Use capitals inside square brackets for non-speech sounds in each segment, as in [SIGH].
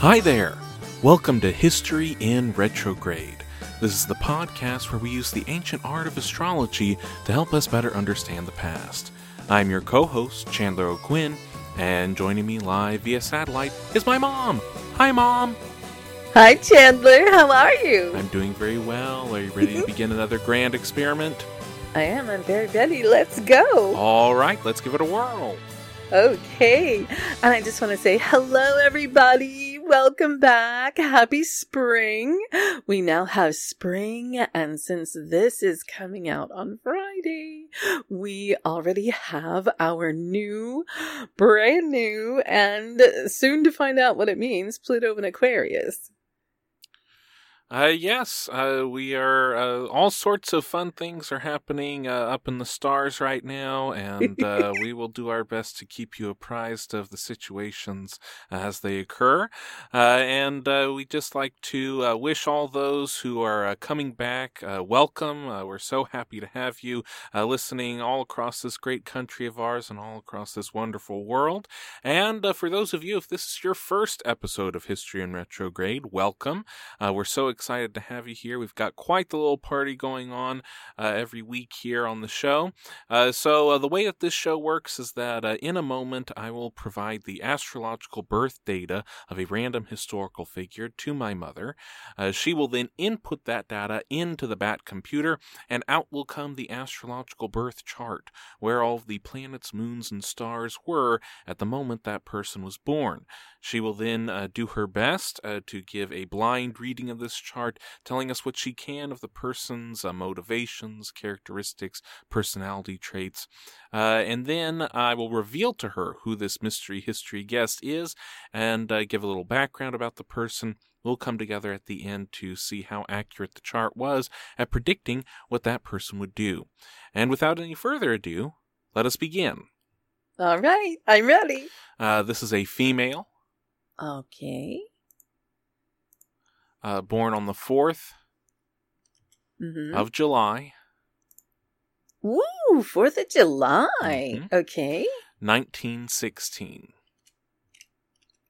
Hi there! Welcome to History in Retrograde. This is the podcast where we use the ancient art of astrology to help us better understand the past. I'm your co host, Chandler O'Quinn, and joining me live via satellite is my mom. Hi, Mom! Hi, Chandler. How are you? I'm doing very well. Are you ready to mm-hmm. begin another grand experiment? I am. I'm very ready. Let's go. All right, let's give it a whirl. Okay. And I just want to say hello, everybody. Welcome back. Happy spring. We now have spring. And since this is coming out on Friday, we already have our new, brand new, and soon to find out what it means Pluto and Aquarius. Uh, yes, uh, we are. Uh, all sorts of fun things are happening uh, up in the stars right now, and uh, we will do our best to keep you apprised of the situations as they occur. Uh, and we just like to wish all those who are coming back welcome. we're so happy to have you listening all across this great country of ours and all across this wonderful world. And for those of you, if this is your first episode of History in Retrograde, welcome. we're so excited excited to have you here. We've got quite the little party going on uh, every week here on the show. Uh, so, uh, the way that this show works is that uh, in a moment I will provide the astrological birth data of a random historical figure to my mother. Uh, she will then input that data into the BAT computer, and out will come the astrological birth chart, where all the planets, moons, and stars were at the moment that person was born. She will then do her best to give a blind reading of this chart, telling us what she can of the person's uh, motivations, characteristics, personality traits. Uh, and then I will reveal to her who this mystery history guest is and uh, give a little background about the person. We'll come together at the end to see how accurate the chart was at predicting what that person would do. And without any further ado, let us begin. All right, I'm ready. Uh, this is a female. Okay uh, born on the 4th mm-hmm. of July. Woo, 4th of July. Mm-hmm. Okay. 1916.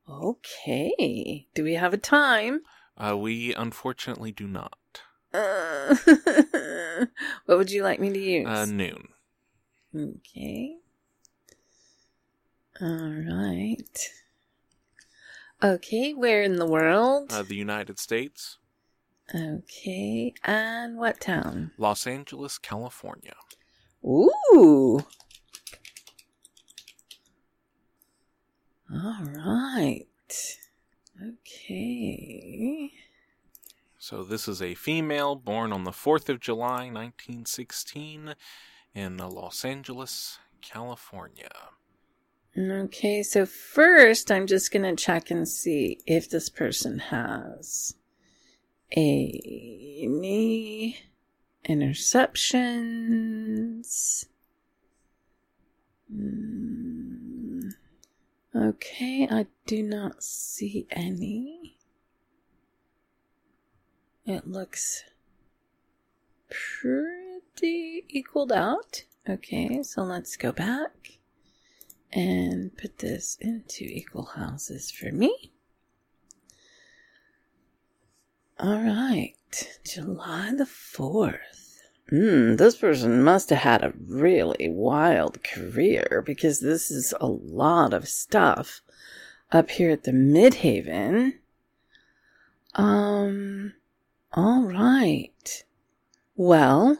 Okay. Do we have a time? Uh, we unfortunately do not. Uh, [LAUGHS] what would you like me to use? Uh, noon. Okay. All right. Okay, where in the world? Uh, the United States. Okay, and what town? Los Angeles, California. Ooh. All right. Okay. So this is a female born on the 4th of July, 1916, in Los Angeles, California. Okay, so first I'm just going to check and see if this person has any interceptions. Mm, okay, I do not see any. It looks pretty equaled out. Okay, so let's go back and put this into equal houses for me. All right, July the 4th. Hmm, this person must have had a really wild career because this is a lot of stuff up here at the Midheaven. Um, all right. Well,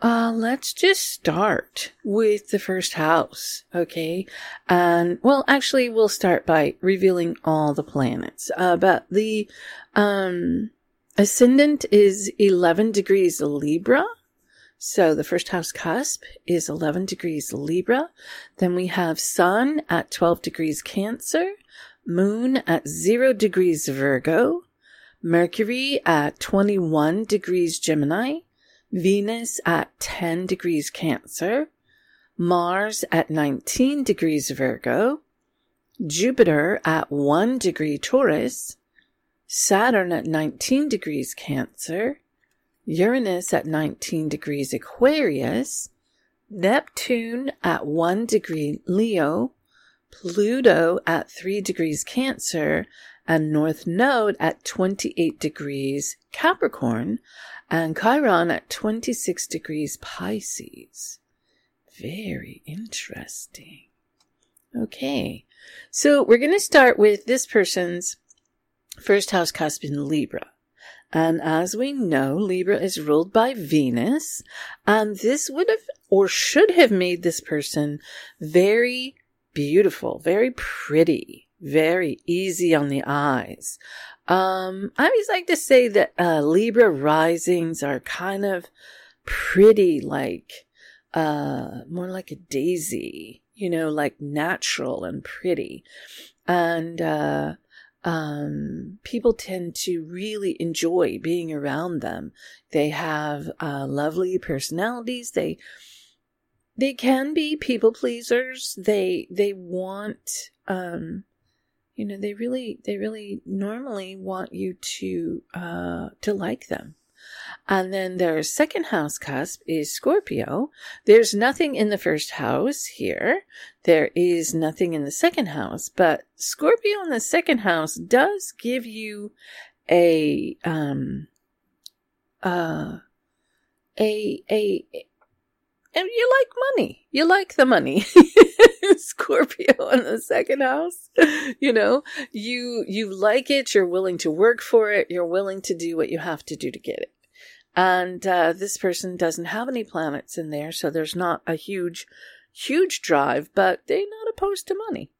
uh, let's just start with the first house, okay? And, well, actually, we'll start by revealing all the planets. Uh, but the, um, ascendant is 11 degrees Libra. So the first house cusp is 11 degrees Libra. Then we have sun at 12 degrees Cancer, moon at 0 degrees Virgo, Mercury at 21 degrees Gemini, Venus at 10 degrees Cancer, Mars at 19 degrees Virgo, Jupiter at 1 degree Taurus, Saturn at 19 degrees Cancer, Uranus at 19 degrees Aquarius, Neptune at 1 degree Leo, Pluto at 3 degrees Cancer, and North Node at 28 degrees Capricorn, and Chiron at 26 degrees Pisces. Very interesting. Okay. So we're going to start with this person's first house cusp in Libra. And as we know, Libra is ruled by Venus, and this would have or should have made this person very beautiful, very pretty, very easy on the eyes. Um, I always like to say that uh, Libra risings are kind of pretty, like uh, more like a daisy, you know, like natural and pretty, and uh, um, people tend to really enjoy being around them. They have uh, lovely personalities. They they can be people pleasers. They they want um, you know they really they really normally want you to uh, to like them. And then their second house cusp is Scorpio. There's nothing in the first house here. There is nothing in the second house, but Scorpio in the second house does give you a, um, uh, a, a, and you like money. You like the money. [LAUGHS] [LAUGHS] Scorpio in the second house. [LAUGHS] You know, you, you like it. You're willing to work for it. You're willing to do what you have to do to get it. And uh, this person doesn't have any planets in there, so there's not a huge, huge drive, but they're not opposed to money.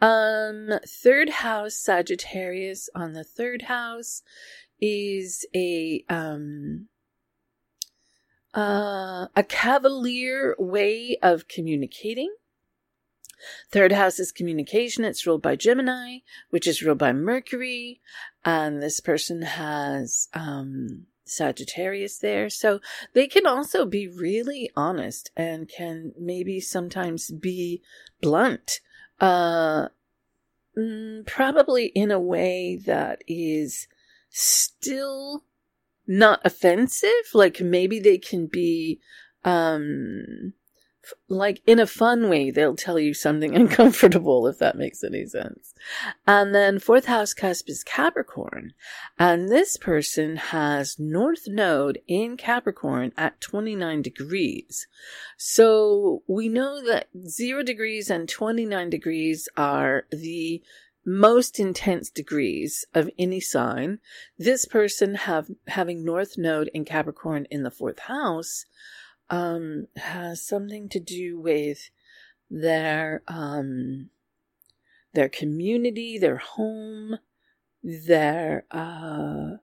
Um, third house Sagittarius on the third house is a um uh, a cavalier way of communicating. Third house is communication. It's ruled by Gemini, which is ruled by Mercury. And this person has, um, Sagittarius there. So they can also be really honest and can maybe sometimes be blunt. Uh, mm, probably in a way that is still not offensive. Like maybe they can be, um, like in a fun way, they'll tell you something [LAUGHS] uncomfortable, if that makes any sense. And then fourth house cusp is Capricorn. And this person has North Node in Capricorn at 29 degrees. So we know that zero degrees and 29 degrees are the most intense degrees of any sign. This person have having North Node in Capricorn in the fourth house um, has something to do with their um, their community, their home, their uh,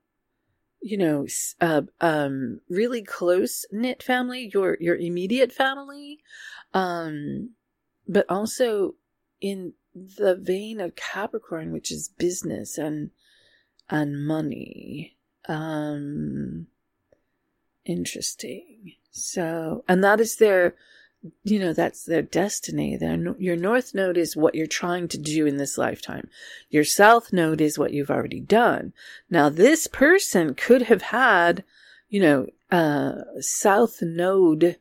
you know uh, um, really close knit family, your your immediate family, um, but also in the vein of Capricorn, which is business and and money. Um, interesting. So, and that is their, you know, that's their destiny. Their, your north node is what you're trying to do in this lifetime. Your south node is what you've already done. Now, this person could have had, you know, uh, south node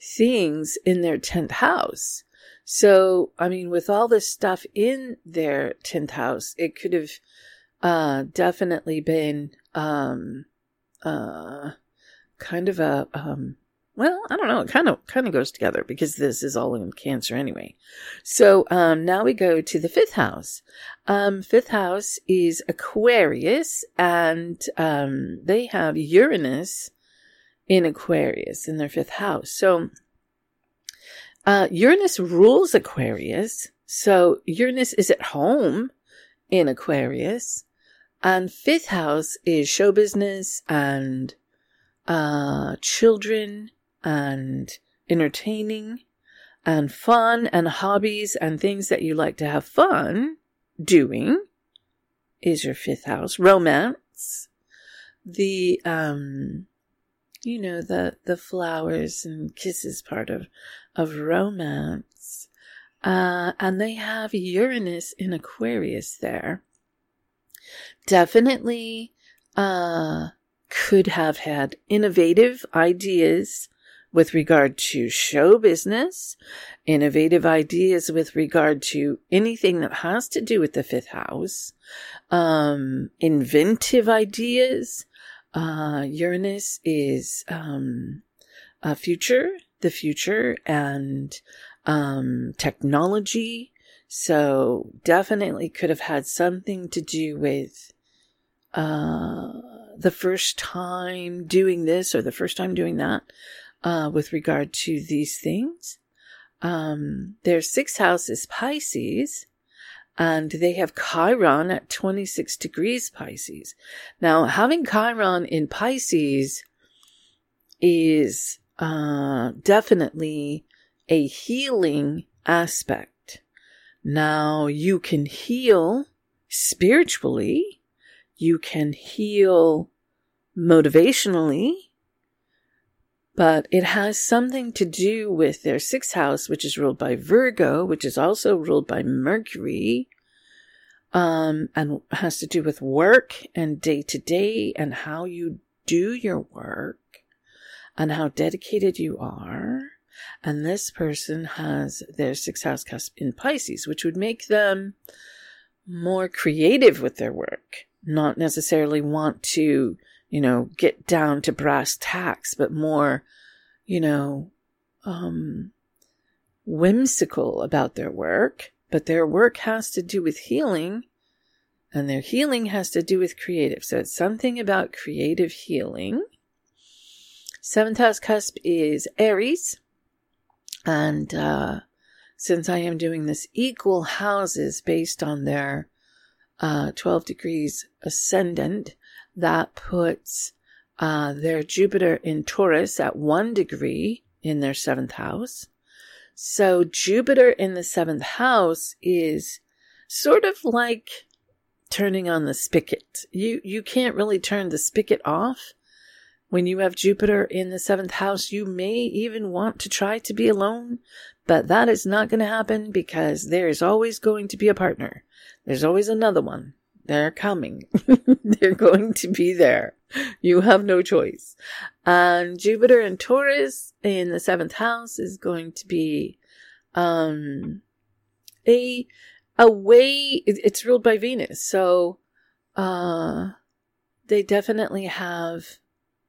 things in their 10th house. So, I mean, with all this stuff in their 10th house, it could have, uh, definitely been, um, uh, kind of a, um, well, I don't know. It kind of kind of goes together because this is all in Cancer anyway. So um, now we go to the fifth house. Um, fifth house is Aquarius, and um, they have Uranus in Aquarius in their fifth house. So uh, Uranus rules Aquarius. So Uranus is at home in Aquarius, and fifth house is show business and uh, children and entertaining and fun and hobbies and things that you like to have fun doing is your fifth house. Romance. The, um, you know, the, the flowers and kisses part of, of romance. Uh, and they have Uranus in Aquarius there. Definitely, uh, could have had innovative ideas with regard to show business, innovative ideas with regard to anything that has to do with the fifth house, um, inventive ideas. Uh, Uranus is, um, a future, the future and, um, technology. So definitely could have had something to do with, uh, the first time doing this or the first time doing that uh, with regard to these things. Um, their sixth house is Pisces, and they have Chiron at 26 degrees Pisces. Now, having Chiron in Pisces is uh, definitely a healing aspect. Now, you can heal spiritually, you can heal motivationally, but it has something to do with their sixth house, which is ruled by Virgo, which is also ruled by Mercury, um, and has to do with work and day to day and how you do your work and how dedicated you are. And this person has their sixth house cusp in Pisces, which would make them more creative with their work, not necessarily want to you know, get down to brass tacks, but more, you know, um, whimsical about their work. But their work has to do with healing, and their healing has to do with creative. So it's something about creative healing. Seventh house cusp is Aries. And uh, since I am doing this equal houses based on their uh, 12 degrees ascendant, that puts uh, their Jupiter in Taurus at one degree in their seventh house. So Jupiter in the seventh house is sort of like turning on the spigot. You you can't really turn the spigot off. When you have Jupiter in the seventh house, you may even want to try to be alone, but that is not going to happen because there is always going to be a partner. There's always another one. They're coming. [LAUGHS] They're going to be there. You have no choice. And Jupiter and Taurus in the seventh house is going to be, um, a, a way, it's ruled by Venus. So, uh, they definitely have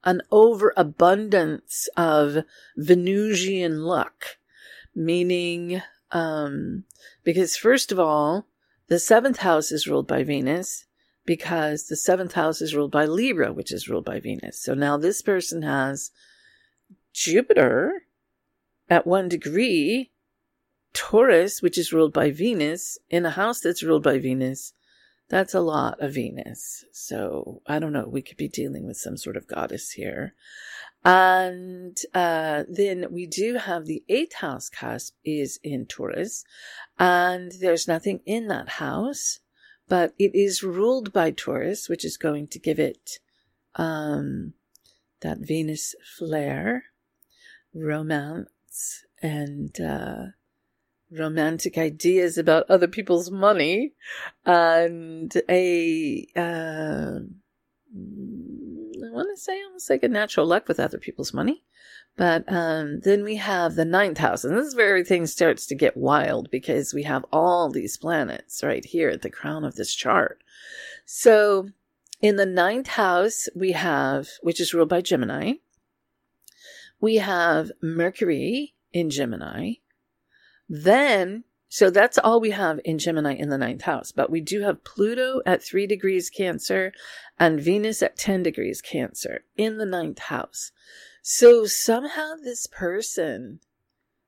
an overabundance of Venusian luck, meaning, um, because first of all, the seventh house is ruled by Venus because the seventh house is ruled by Libra, which is ruled by Venus. So now this person has Jupiter at one degree, Taurus, which is ruled by Venus, in a house that's ruled by Venus. That's a lot of Venus. So I don't know. We could be dealing with some sort of goddess here. And uh, then we do have the eighth house cusp is in Taurus, and there's nothing in that house, but it is ruled by Taurus, which is going to give it um, that Venus flair, romance, and uh, romantic ideas about other people's money, and a. Uh, want to say almost like a natural luck with other people's money. But um, then we have the ninth house, and this is where everything starts to get wild because we have all these planets right here at the crown of this chart. So in the ninth house, we have, which is ruled by Gemini, we have Mercury in Gemini. Then so that's all we have in Gemini in the ninth house. But we do have Pluto at three degrees Cancer and Venus at 10 degrees Cancer in the ninth house. So somehow this person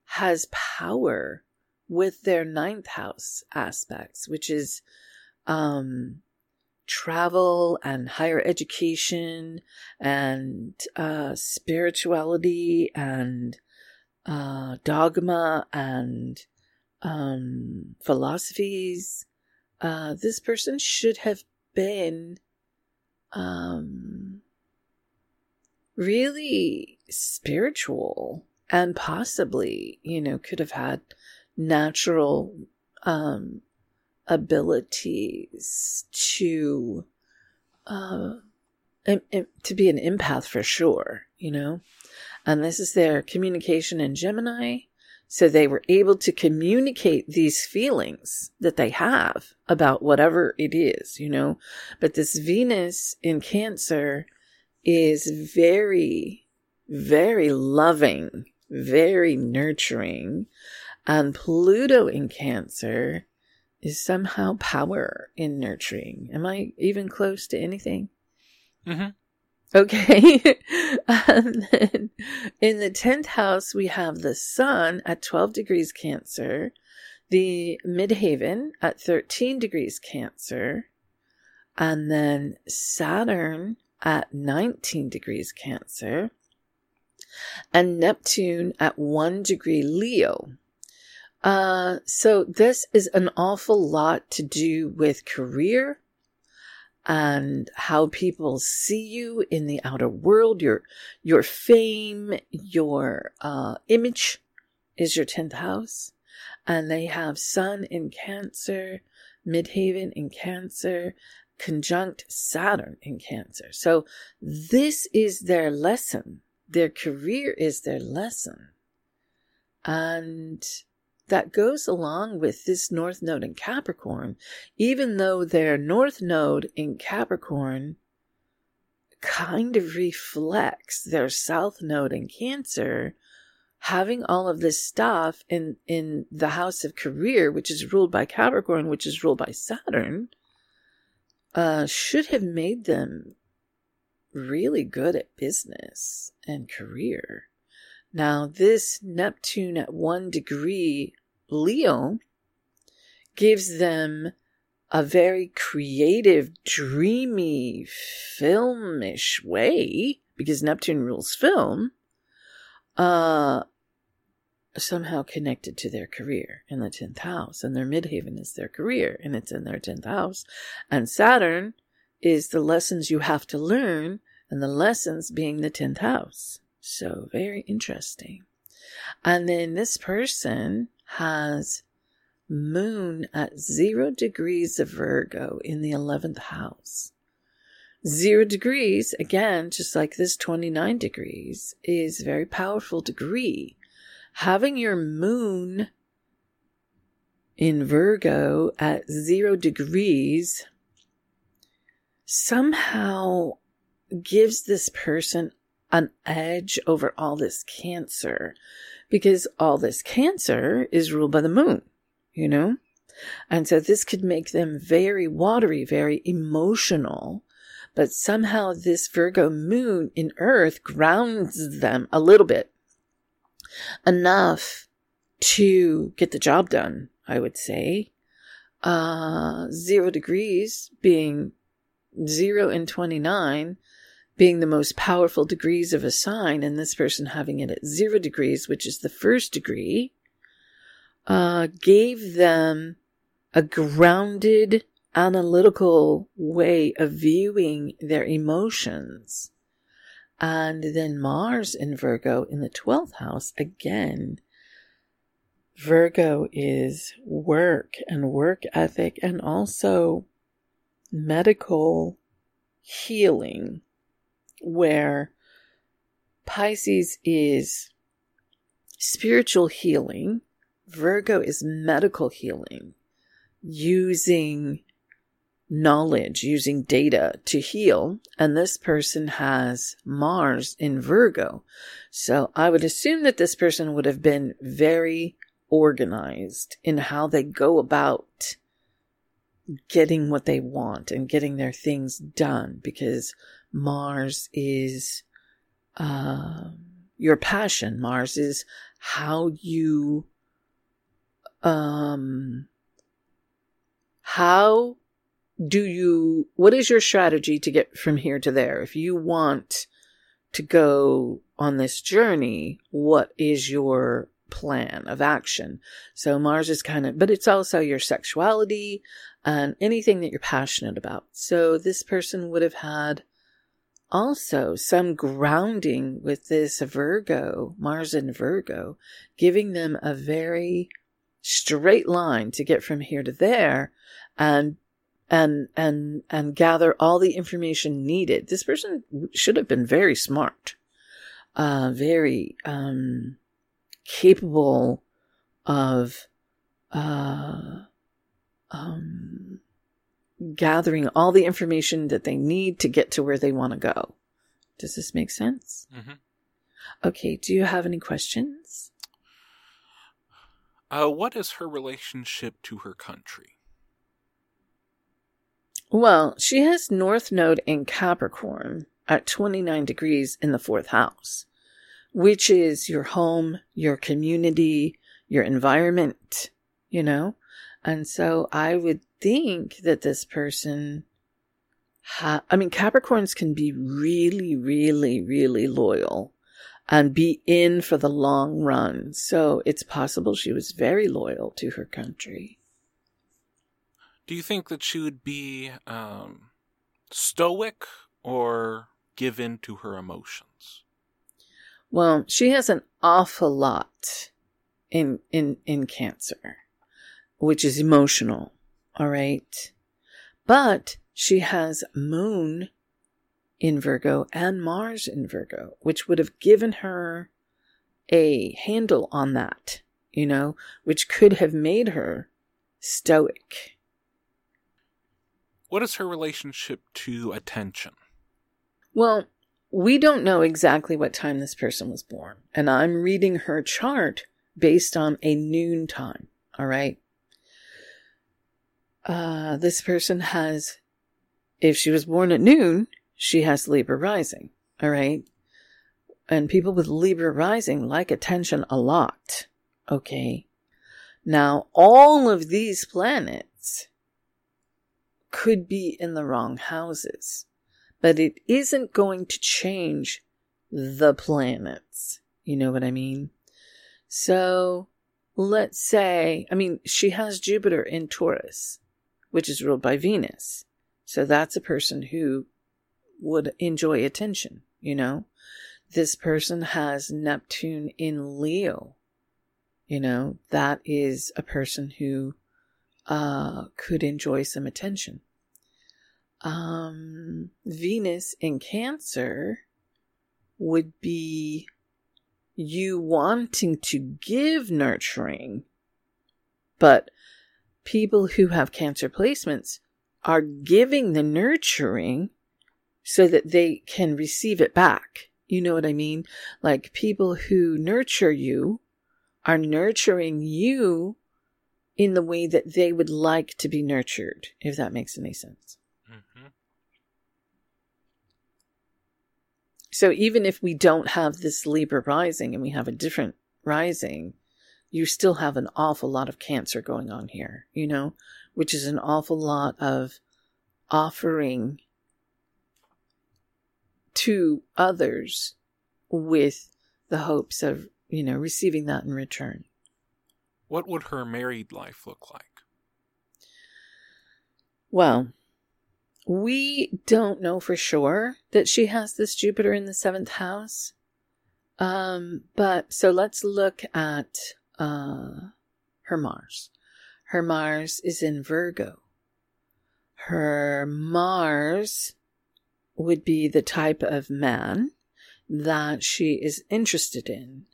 has power with their ninth house aspects, which is, um, travel and higher education and, uh, spirituality and, uh, dogma and, um, philosophies. Uh, this person should have been um, really spiritual and possibly, you know, could have had natural um, abilities to uh, to be an empath for sure, you know. And this is their communication in Gemini. So they were able to communicate these feelings that they have about whatever it is, you know. But this Venus in Cancer is very, very loving, very nurturing. And Pluto in Cancer is somehow power in nurturing. Am I even close to anything? Mm-hmm. Okay. and [LAUGHS] then in the 10th house, we have the sun at 12 degrees Cancer, the midheaven at 13 degrees Cancer, and then Saturn at 19 degrees Cancer, and Neptune at 1 degree Leo. Uh, so this is an awful lot to do with career, and how people see you in the outer world, your, your fame, your, uh, image is your 10th house. And they have sun in cancer, midheaven in cancer, conjunct Saturn in cancer. So this is their lesson. Their career is their lesson. And that goes along with this North Node in Capricorn, even though their North Node in Capricorn kind of reflects their South Node in Cancer, having all of this stuff in, in the house of career, which is ruled by Capricorn, which is ruled by Saturn, uh, should have made them really good at business and career. Now, this Neptune at one degree Leo gives them a very creative, dreamy, filmish way, because Neptune rules film, uh, somehow connected to their career in the 10th house. And their midheaven is their career, and it's in their 10th house. And Saturn is the lessons you have to learn, and the lessons being the 10th house. So very interesting. And then this person has moon at zero degrees of Virgo in the 11th house. Zero degrees, again, just like this 29 degrees, is very powerful degree. Having your moon in Virgo at zero degrees somehow gives this person an edge over all this cancer because all this cancer is ruled by the moon, you know? And so this could make them very watery, very emotional. But somehow this Virgo moon in earth grounds them a little bit enough to get the job done, I would say. Uh, zero degrees being zero and 29 being the most powerful degrees of a sign, and this person having it at zero degrees, which is the first degree, uh, gave them a grounded, analytical way of viewing their emotions. And then Mars in Virgo in the 12th house, again, Virgo is work and work ethic and also medical healing where Pisces is spiritual healing, Virgo is medical healing, using knowledge, using data to heal. And this person has Mars in Virgo. So I would assume that this person would have been very organized in how they go about getting what they want and getting their things done because Mars is uh, your passion. Mars is how you um how do you what is your strategy to get from here to there? If you want to go on this journey what is your plan of action? So mars is kind of but it's also your sexuality and anything that you're passionate about. So this person would have had also some grounding with this Virgo, Mars and Virgo, giving them a very straight line to get from here to there and and and and gather all the information needed. This person should have been very smart. uh, very um, capable of uh, um, gathering all the information that they need to get to where they want to go. Does this make sense? Mm-hmm. Okay, do you have any questions? Uh, what is her relationship to her country? Well, she has North Node in Capricorn at 29 degrees in the fourth house, which is your home, your community, your environment, you know? And so I would think that this person ha- I mean Capricorns can be really really really loyal and be in for the long run. So it's possible she was very loyal to her country. Do you think that she would be um, stoic or give in to her emotions? Well, she has an awful lot in in in Cancer, which is emotional. All right, but she has Moon in Virgo and Mars in Virgo, which would have given her a handle on that, you know, which could have made her stoic. What is her relationship to attention? Well, we don't know exactly what time this person was born, and I'm reading her chart based on a noon time, all right? Uh, this person has, if she was born at noon, she has Libra rising. All right. And people with Libra rising like attention a lot. Okay. Now, all of these planets could be in the wrong houses, but it isn't going to change the planets. You know what I mean? So let's say, I mean, she has Jupiter in Taurus, which is ruled by Venus. So that's a person who would enjoy attention, you know? This person has Neptune in Leo. You know, that is a person who uh, could enjoy some attention. Um, Venus in Cancer would be you wanting to give nurturing, but people who have Cancer placements are giving the nurturing so that they can receive it back. You know what I mean? Like people who nurture you are nurturing you in the way that they would like to be nurtured, if that makes any sense. Mm-hmm. So even if we don't have this Libra rising and we have a different rising, you still have an awful lot of Cancer going on here, you know, which is an awful lot of offering to others with the hopes of, you know, receiving that in return. What would her married life look like? Well, we don't know for sure that she has this Jupiter in the seventh house. Um, but so let's look at uh, her Mars. Her Mars is in Virgo. Her Mars would be the type of man that she is interested in.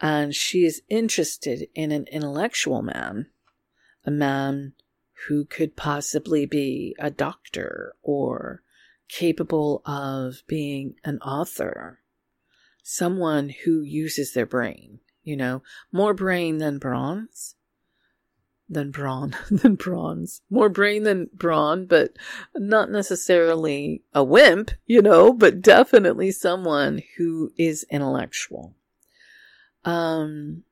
And she is interested in an intellectual man, a man who could possibly be a doctor or capable of being an author, someone who uses their brain, you know, more brain than bronze, than brawn [LAUGHS] than bronze. More brain than brawn, but not necessarily a wimp, you know, but definitely someone who is intellectual. Um,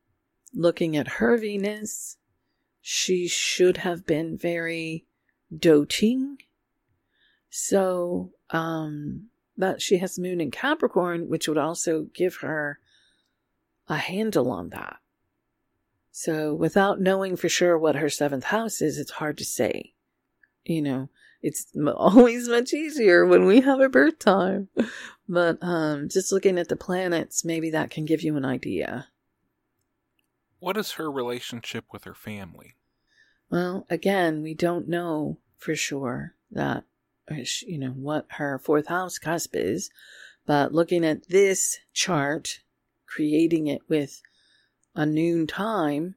looking at her Venus, she should have been very doting. So, um, but she has moon in Capricorn, which would also give her a handle on that. So without knowing for sure what her seventh house is, it's hard to say. You know, it's [LAUGHS] always much easier when we have a birth time. But um, just looking at the planets, maybe that can give you an idea. What is her relationship with her family? Well, again, we don't know for sure that, uh, you know, what her fourth house cusp is, But looking at this chart, creating it with a noon time,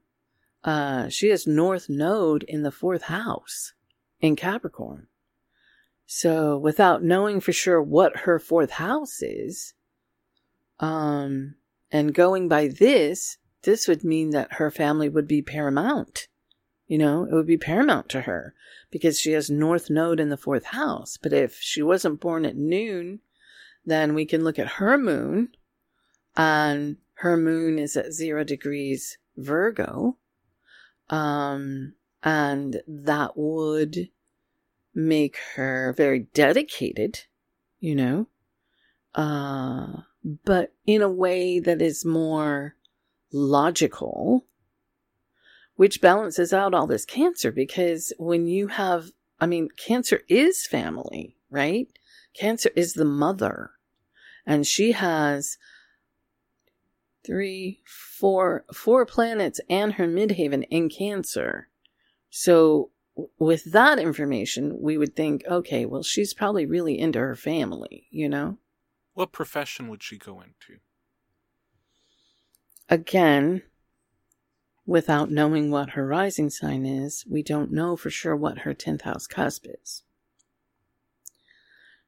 uh, she has North Node in the fourth house in Capricorn. So without knowing for sure what her fourth house is, um, and going by this, this would mean that her family would be paramount. You know, it would be paramount to her because she has North Node in the fourth house. But if she wasn't born at noon, then we can look at her moon and her moon is at zero degrees Virgo. Um, and that would make her very dedicated, you know, uh, but in a way that is more logical, which balances out all this cancer because when you have, I mean, cancer is family, right? Cancer is the mother and she has three, four, four planets and her midheaven in Cancer. So with that information, we would think, okay, well, she's probably really into her family, you know? What profession would she go into? Again, without knowing what her rising sign is, we don't know for sure what her 10th house cusp is.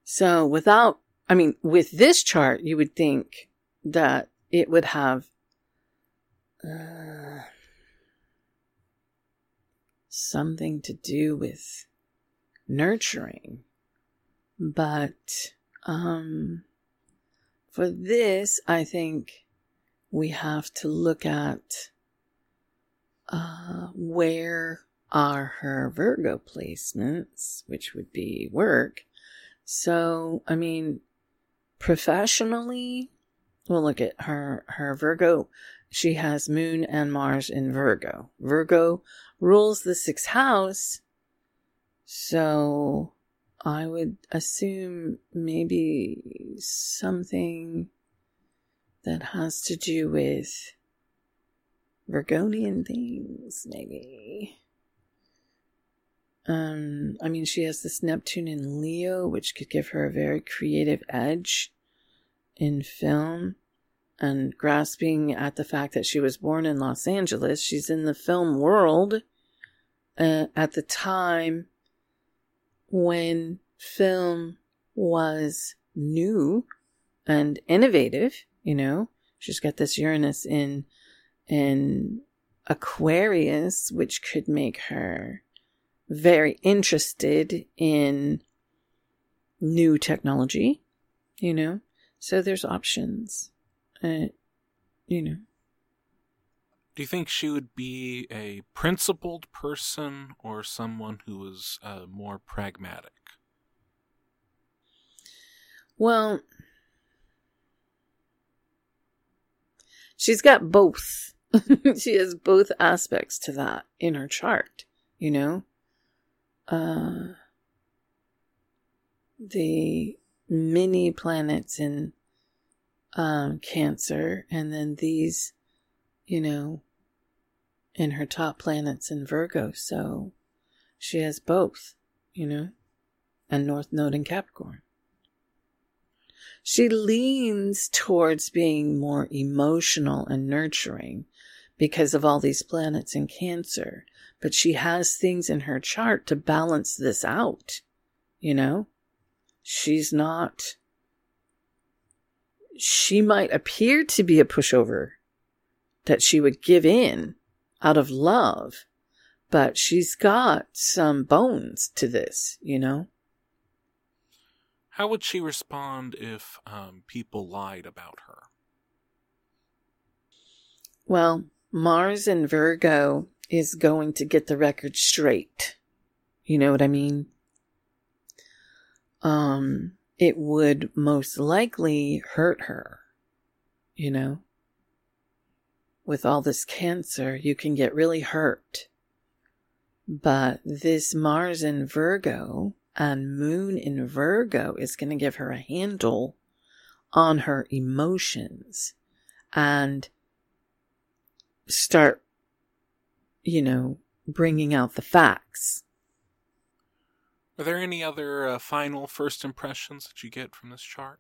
So, without, I mean, with this chart, you would think that it would have uh, something to do with nurturing. But um, for this, I think we have to look at uh, where are her Virgo placements, which would be work. So, I mean, professionally, we'll look at her her Virgo. She has Moon and Mars in Virgo. Virgo rules the sixth house. So I would assume maybe something that has to do with Virgonian things, maybe. Um, I mean, she has this Neptune in Leo, which could give her a very creative edge in film and grasping at the fact that she was born in Los Angeles. She's in the film world uh, at the time when film was new and innovative, you know. She's got this Uranus in in Aquarius, which could make her very interested in new technology, you know. So there's options. Uh, you know. Do you think she would be a principled person or someone who was uh, more pragmatic? Well, she's got both. [LAUGHS] she has both aspects to that in her chart, you know? Uh, the many planets in um, Cancer, and then these, you know, in her top planets in Virgo. So she has both, you know, and North Node in Capricorn. She leans towards being more emotional and nurturing because of all these planets in Cancer, but she has things in her chart to balance this out, you know? She's not she might appear to be a pushover, that she would give in out of love, but she's got some bones to this, you know? How would she respond if um, people lied about her? Well, Mars and Virgo is going to get the record straight. You know what I mean? Um, it would most likely hurt her. You know? With all this cancer, you can get really hurt. But this Mars in Virgo and Moon in Virgo is going to give her a handle on her emotions and start, you know, bringing out the facts. Are there any other uh, final first impressions that you get from this chart?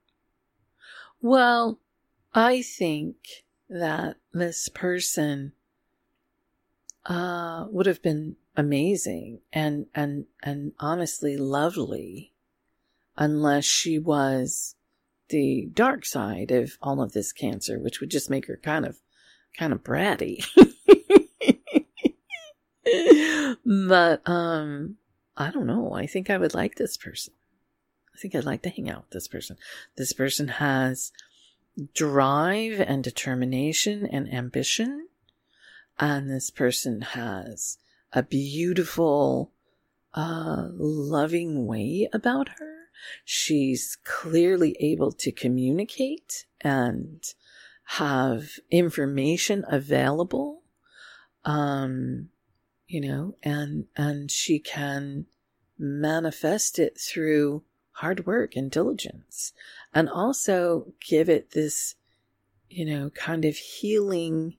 Well, I think that this person uh, would have been amazing and and and honestly lovely unless she was the dark side of all of this cancer which would just make her kind of kind of bratty [LAUGHS] but um i don't know i think i would like this person i think i'd like to hang out with this person this person has drive and determination and ambition and this person has a beautiful, uh, loving way about her. She's clearly able to communicate and have information available. Um, you know, and, and she can manifest it through hard work and diligence and also give it this, you know, kind of healing,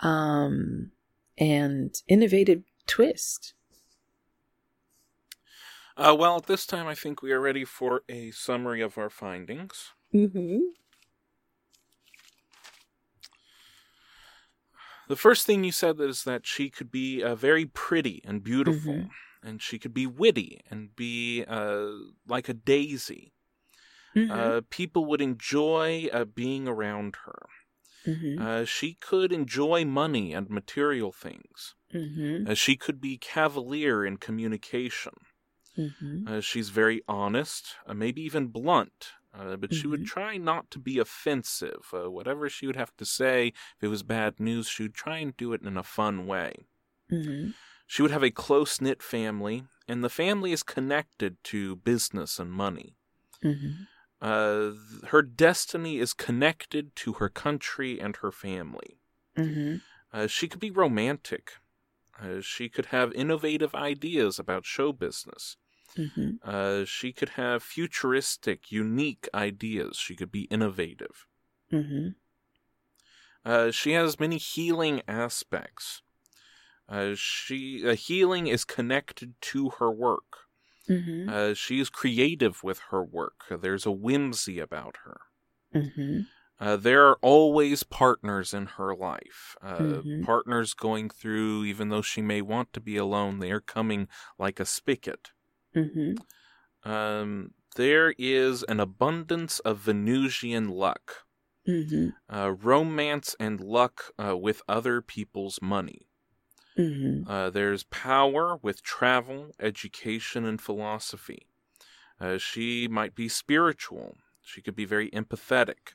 um, and innovative twist. Uh, well, at this time, I think we are ready for a summary of our findings. Mm-hmm. The first thing you said is that she could be uh, very pretty and beautiful, mm-hmm. and she could be witty and be uh, like a daisy. Mm-hmm. Uh, people would enjoy uh, being around her. Mm-hmm. Uh, she could enjoy money and material things. Mm-hmm. Uh, she could be cavalier in communication. Mm-hmm. Uh, she's very honest, uh, maybe even blunt, uh, but she would mm-hmm. try not to be offensive. Uh, whatever she would have to say, if it was bad news, she would try and do it in a fun way. Mm-hmm. She would have a close knit family, and the family is connected to business and money. Mm-hmm. Uh, her destiny is connected to her country and her family. Mm-hmm. Uh, she could be romantic. Uh, she could have innovative ideas about show business. Mm-hmm. Uh, she could have futuristic, unique ideas. She could be innovative. Mm-hmm. Uh, she has many healing aspects. Uh, she healing is connected to her work. Mm-hmm. Uh, she is creative with her work. There's a whimsy about her. Mm-hmm. Uh, there are always partners in her life. Uh, mm-hmm. Partners going through, even though she may want to be alone, they are coming like a spigot. Mm-hmm. Um, there is an abundance of Venusian luck, mm-hmm. uh, romance and luck uh, with other people's money. Mm-hmm. Uh, there's power with travel, education, and philosophy. Uh, she might be spiritual. She could be very empathetic.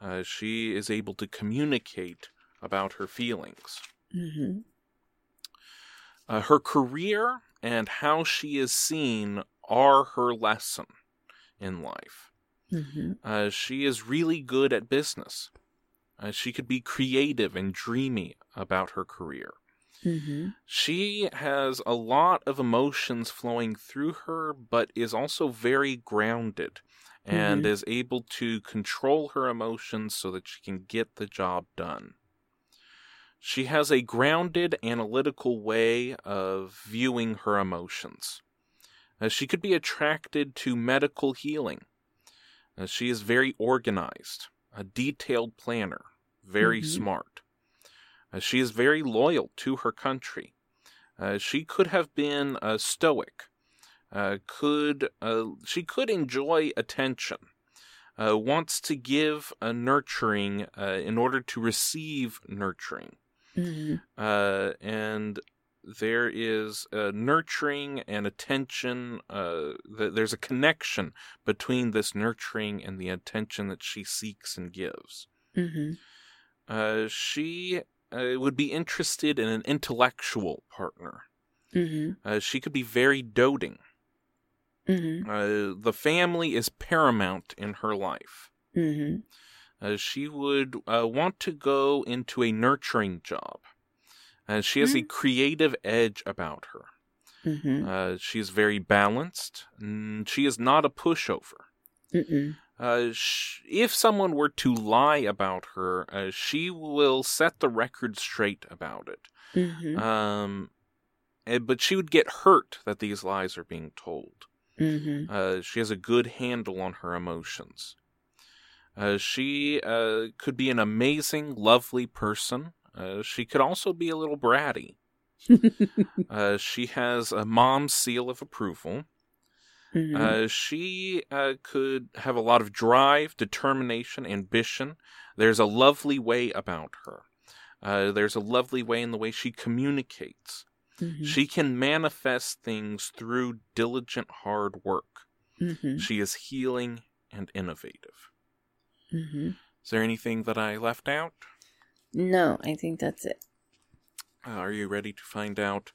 Uh, she is able to communicate about her feelings. Mm-hmm. Uh, her career and how she is seen are her lesson in life. Mm-hmm. Uh, she is really good at business. Uh, she could be creative and dreamy about her career. Mm-hmm. She has a lot of emotions flowing through her, but is also very grounded and mm-hmm. is able to control her emotions so that she can get the job done. She has a grounded, analytical way of viewing her emotions. Uh, she could be attracted to medical healing. Uh, she is very organized, a detailed planner, very mm-hmm. smart. Uh, she is very loyal to her country. Uh, she could have been a stoic. Uh, could uh, she could enjoy attention. Uh, wants to give a nurturing uh, in order to receive nurturing. Mm-hmm. and there is nurturing and attention. Th- there's a connection between this nurturing and the attention that she seeks and gives. Mm-hmm. she uh, would be interested in an intellectual partner. Mm-hmm. Uh, she could be very doting. Mm-hmm. Uh, the family is paramount in her life. Uh, she would uh, want to go into a nurturing job. Uh, she has a mm-hmm. creative edge about her. Mm-hmm. she is very balanced. she is not a pushover. Uh, sh- if someone were to lie about her, uh, she will set the record straight about it. Mm-hmm. Um, eh, but she would get hurt that these lies are being told. Mm-hmm. Uh, she has a good handle on her emotions. Uh, she uh, could be an amazing, lovely person. Uh, she could also be a little bratty. [LAUGHS] uh, she has a mom's seal of approval. Mhm. Uh, she uh, could have a lot of drive, determination, ambition. There's a lovely way about her. Uh, there's a lovely way in the way she communicates. Mhm. She can manifest things through diligent hard work. Mhm. She is healing and innovative. Mhm. Is there anything that I left out? No, I think that's it. Uh, are you ready to find out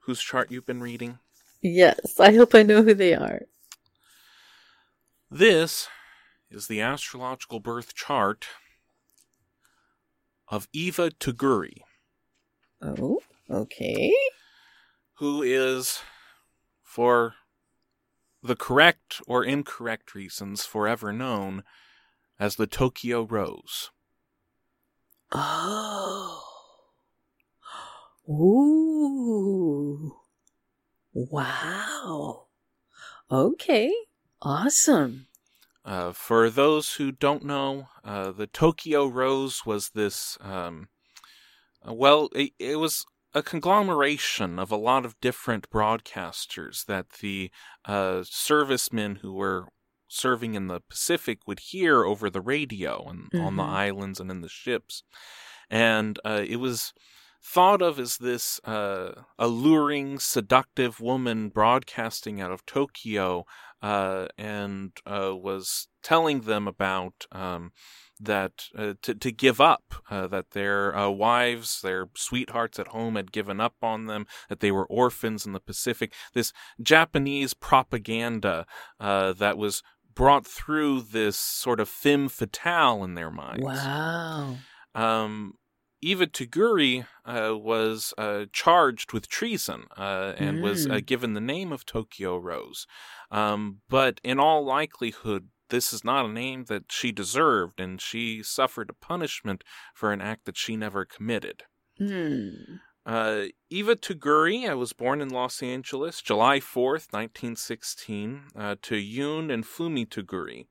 whose chart you've been reading? Yes, I hope I know who they are. This is the astrological birth chart of Iva Toguri, Oh, okay. who is, for the correct or incorrect reasons, forever known as the Tokyo Rose. Oh. Ooh. Wow. Okay. Awesome. Uh, for those who don't know, uh, the Tokyo Rose was this, um, uh, well, it, it was a conglomeration of a lot of different broadcasters that the uh, servicemen who were serving in the Pacific would hear over the radio and on the Mhm. islands and in the ships. And uh, it was thought of as this uh, alluring, seductive woman broadcasting out of Tokyo uh, and uh, was telling them about um, that uh, to to give up, uh, that their uh, wives, their sweethearts at home had given up on them, that they were orphans in the Pacific. This Japanese propaganda uh, that was brought through this sort of femme fatale in their minds. Wow. Um, Iva Toguri uh, was uh, charged with treason uh, and was uh, Mm. given the name of Tokyo Rose. Um, but in all likelihood, this is not a name that she deserved, and she suffered a punishment for an act that she never committed. Hmm. Uh, Iva Toguri I was born in Los Angeles July 4th, 1916, uh, to Yoon and Fumi Toguri.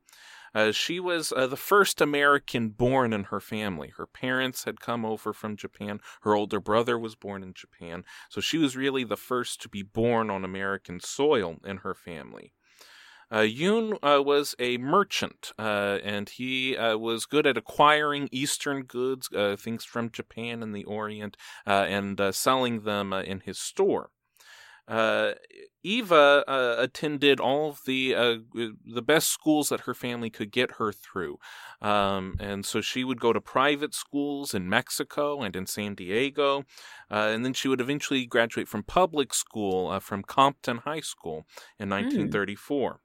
Uh, she was uh, the first American born in her family. Her parents had come over from Japan. Her older brother was born in Japan. So she was really the first to be born on American soil in her family. Uh, Yoon uh, was a merchant, uh, and he uh, was good at acquiring Eastern goods, uh, things from Japan and the Orient, uh, and uh, selling them uh, in his store. Uh, Iva uh, attended all of the uh, the best schools that her family could get her through, um, and so she would go to private schools in Mexico and in San Diego, uh, and then she would eventually graduate from public school uh, from Compton High School in 1934.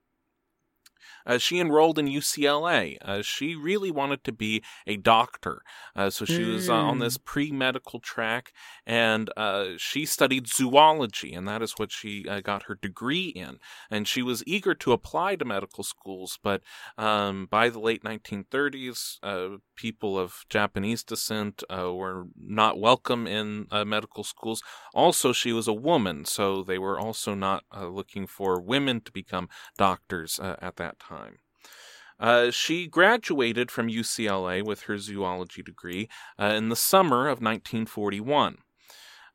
Uh, she enrolled in UCLA. Uh, she really wanted to be a doctor, uh, so she was uh, on Mm. this pre medical track, and uh, she studied zoology, and that is what she uh, got her degree in. And she was eager to apply to medical schools, but um, by the late 1930s, uh, people of Japanese descent uh, were not welcome in uh, medical schools. Also, she was a woman, so they were also not uh, looking for women to become doctors uh, at that time. Uh, she graduated from UCLA with her zoology degree uh, in the summer of 1941.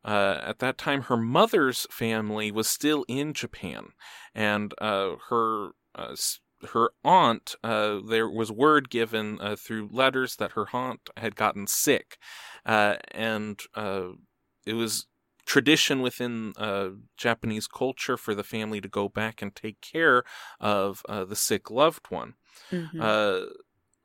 Uh, at that time, her mother's family was still in Japan, and uh, her uh, her aunt. Uh, there was word given uh, through letters that her aunt had gotten sick, uh, and uh, it was tradition within uh, Japanese culture for the family to go back and take care of uh, the sick loved one. Mhm. Uh,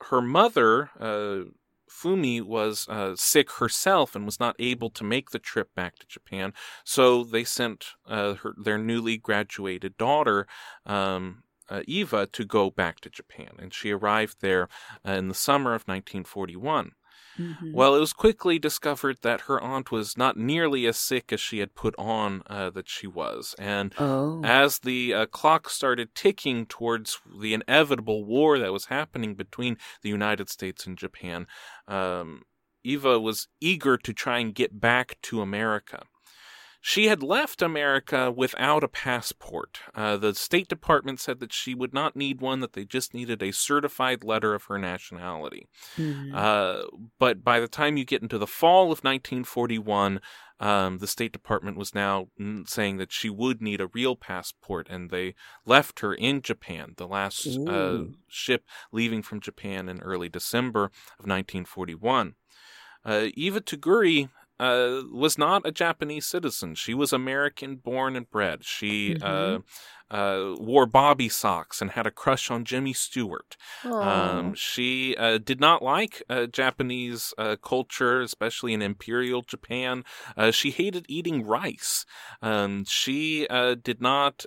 her mother, uh, Fumi, was uh, sick herself and was not able to make the trip back to Japan. So they sent uh, her, their newly graduated daughter, um, uh, Iva, to go back to Japan. And she arrived there uh, in the summer of 1941. Mhm. Well, it was quickly discovered that her aunt was not nearly as sick as she had put on uh, that she was. And oh. as the uh, clock started ticking towards the inevitable war that was happening between the United States and Japan, um, Iva was eager to try and get back to America. She had left America without a passport. Uh, the State Department said that she would not need one, that they just needed a certified letter of her nationality. Mm-hmm. Uh, but by the time you get into the fall of 1941, um, the State Department was now saying that she would need a real passport, and they left her in Japan, the last uh, ship leaving from Japan in early December of 1941. Uh, Iva Toguri uh, was not a Japanese citizen. She was American born and bred. She mm-hmm. uh, uh, wore bobby socks and had a crush on Jimmy Stewart. Um, she uh, did not like uh, Japanese uh, culture, especially in Imperial Japan. she hated eating rice. Um, she did not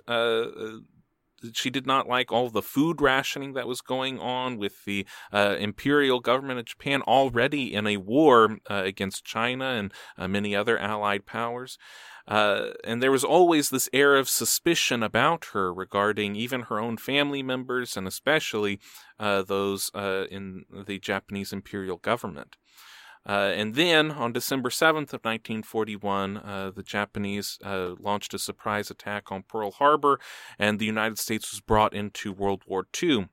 she did not like all the food rationing that was going on with the uh, imperial government of Japan already in a war uh, against China and uh, many other allied powers. Uh, and there was always this air of suspicion about her regarding even her own family members and especially uh, those uh, in the Japanese imperial government. Uh, and then on December 7th of 1941, uh, the Japanese uh, launched a surprise attack on Pearl Harbor, and the United States was brought into World War II.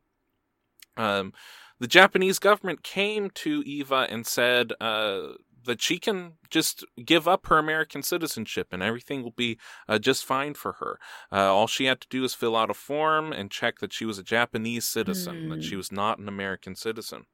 Um, the Japanese government came to Iva and said uh, that she can just give up her American citizenship and everything will be uh, just fine for her. Uh, all she had to do is fill out a form and check that she was a Japanese citizen, mm. that hmm. she was not an American citizen.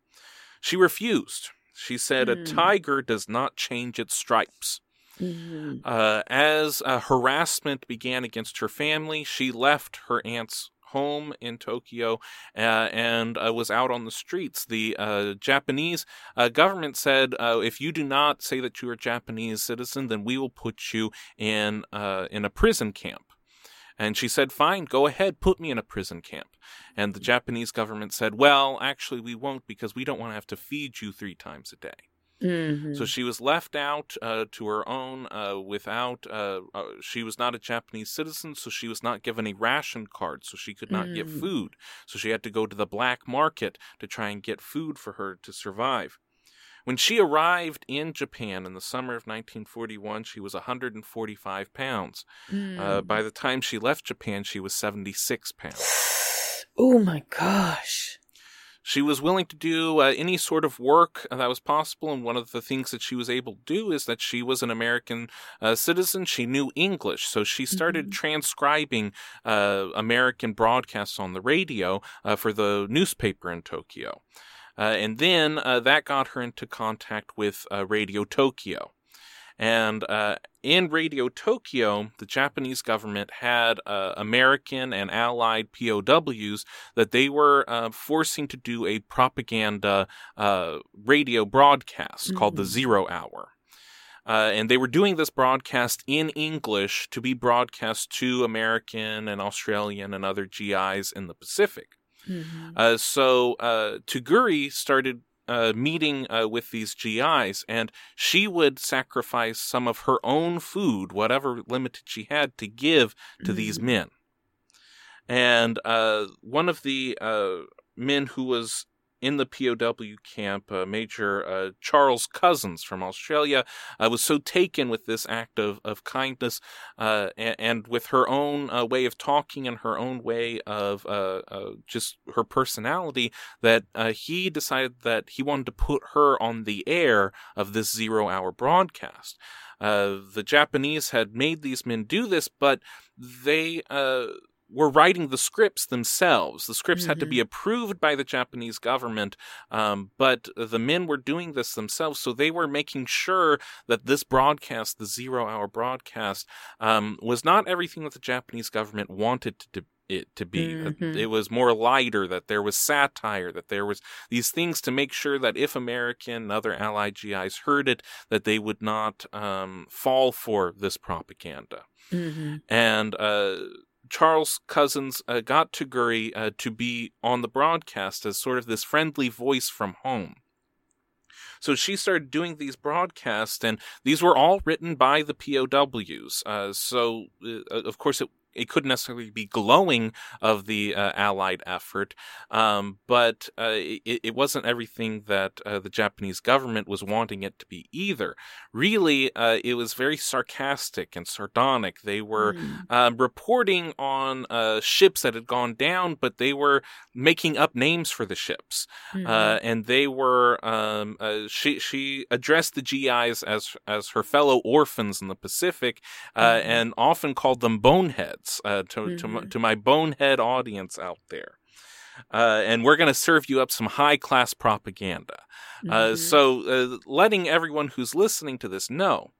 She refused. She said, mm. A hmm. tiger does not change its stripes. Mm-hmm. Uh, as uh, harassment began against her family, she left her aunt's home in Tokyo uh, and uh, was out on the streets. The uh, Japanese uh, government said, uh, if you do not say that you are a Japanese citizen, then we will put you in uh, in a prison camp. And she said, Fine, go ahead, put me in a prison camp. And the Japanese government said, Well, actually, we won't because we don't want to have to feed you three times a day. Mm-hmm. So she was left out uh, to her own uh, without. Uh, uh she was not a Japanese citizen, so she was not given a ration card, so she could not mm. get food. So she had to go to the black market to try and get food for her to survive. When she arrived in Japan in the summer of 1941, she was 145 pounds. Mm. Uh, by the time she left Japan, she was 76 pounds. [SIGHS] Oh my gosh. She was willing to do uh, any sort of work that was possible, and one of the things that she was able to do is that she was an American uh, citizen. She knew English, so she started mm-hmm. transcribing uh, American broadcasts on the radio uh, for the newspaper in Tokyo. Uh, and then uh, that got her into contact with uh, Radio Tokyo. And uh, in Radio Tokyo, the Japanese government had uh, American and Allied POWs that they were uh, forcing to do a propaganda radio broadcast mm-hmm. called the mm. Zero Hour. Uh, and they were doing this broadcast in English to be broadcast to American and Australian and other GIs in the Pacific. Mm-hmm. Uh, so uh, Toguri started uh, meeting uh, with these GIs, and she would sacrifice some of her own food, whatever limited she had, to give to mm-hmm. these men. And uh, one of the uh, men who was in the POW camp, uh, Major uh, Charles Cousens from Australia uh, was so taken with this act of, of kindness uh, and, and, with her own uh, way of talking and her own way of uh, just her personality that he decided that he wanted to put her on the air of this zero hour broadcast. the Japanese had made these men do this, but they were writing the scripts themselves. The scripts mm-hmm. had to be mm-hmm. approved by the Japanese government, um, but the men were doing this themselves. So they were making sure that this broadcast, the zero hour broadcast, um, was not everything that the Japanese government wanted to, it to be. Mm-hmm. It was more lighter, that there was satire, that there was these things to make sure that if American and other Allied GIs heard it, that they would not um, fall for this propaganda. Mm-hmm. And uh, Charles Cousens uh, got Toguri uh, to be on the broadcast as sort of this friendly voice from home. So she started doing these broadcasts, and these were all written by the POWs. Uh, so, uh, of course, it it couldn't necessarily be glowing of the uh, Allied effort, um, but uh, it, it, wasn't everything that uh, the Japanese government was wanting it to be either. Really, uh, it was very sarcastic and sardonic. They were mm. reporting on uh, ships that had gone down, but they were making up names for the ships, mm-hmm. and they were um, she she addressed the GIs as as her fellow orphans in the Pacific, mm-hmm. and often called them boneheads uh, to, mm-hmm. to, to my bonehead audience out there. Uh, and we're going to serve you up some high class propaganda. Uh, mm-hmm. Uh, so, letting everyone who's listening to this know.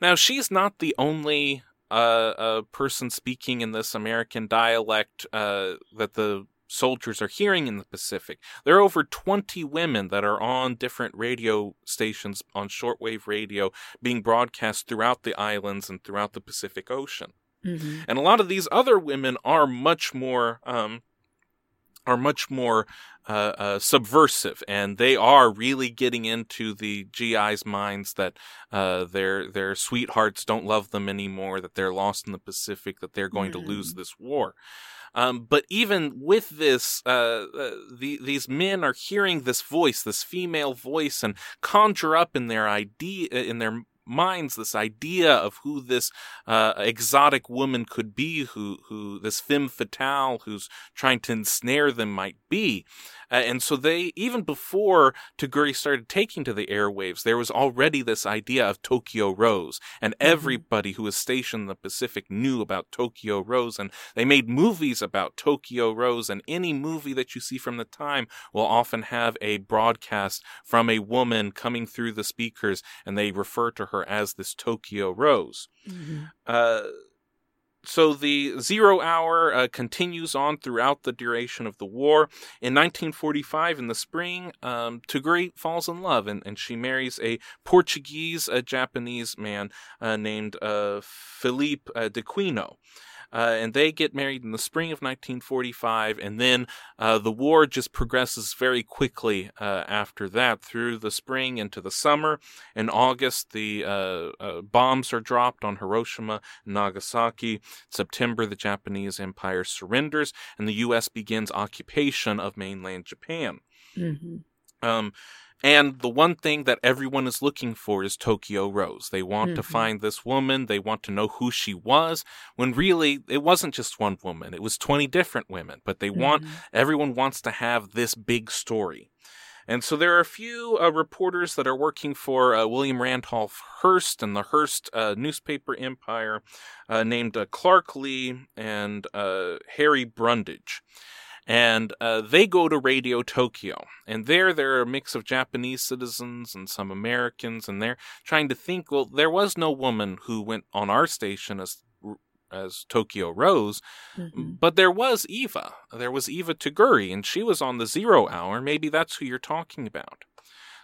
Now, she's not the only uh, person speaking in this American dialect uh, that the soldiers are hearing in the Pacific. There are over 20 women that are on different radio stations on shortwave radio being broadcast throughout the islands and throughout the Pacific Ocean. Mm-hmm. And a lot of these other women are much more um, are much more uh, uh, subversive, and they are really getting into the GI's minds that uh, their their sweethearts don't love them anymore, that they're lost in the Pacific, that they're going mm-hmm. to lose mm. this war. Um, but even with this, uh, uh, the, these men are hearing this voice, this female voice, and conjure up in their idea, in their minds this idea of who this uh, exotic woman could be, who who this femme fatale who's trying to ensnare them might be. Uh, and so they, even before Toguri started taking to the airwaves, there was already this idea of Tokyo Rose. And mm-hmm. everybody who was stationed in the Pacific knew about Tokyo Rose. And they made movies about Tokyo Rose. And any movie that you see from the time will often have a broadcast from a woman coming through the speakers. And they refer to her as this Tokyo Rose. Mm-hmm. Uh, so the zero hour uh, continues on throughout the duration of the war. In 1945, in the spring, um, falls in love and, and she marries a Portuguese a Japanese man uh, named uh, Felipe uh, d'Aquino. Uh, and they get married in the spring of 1945, and then uh, the war just progresses very quickly uh, after that through the spring into the summer. In August, the uh, uh, bombs are dropped on Hiroshima and Nagasaki. September, the Japanese Empire surrenders, and the U.S. begins occupation of mainland Japan. Mm-hmm. Um, and the one thing that everyone is looking for is Tokyo Rose. They want mm-hmm. to find this woman. They want to know who she was. When really, it wasn't just one woman. It was 20 different women. But they mm-hmm. want, everyone wants to have this big story. And so there are a few uh, reporters that are working for uh, William Randolph Hearst and the Hearst uh, newspaper empire uh, named uh, Clark Lee and uh, Harry Brundidge and uh, they go to Radio Tokyo. And there, there are a mix of Japanese citizens and some Americans, and they're trying to think. Well, there was no woman who went on our station as as Tokyo Rose, mm-hmm. but there was Iva. There was Iva Toguri, and she was on the zero hour. Maybe that's who you're talking about.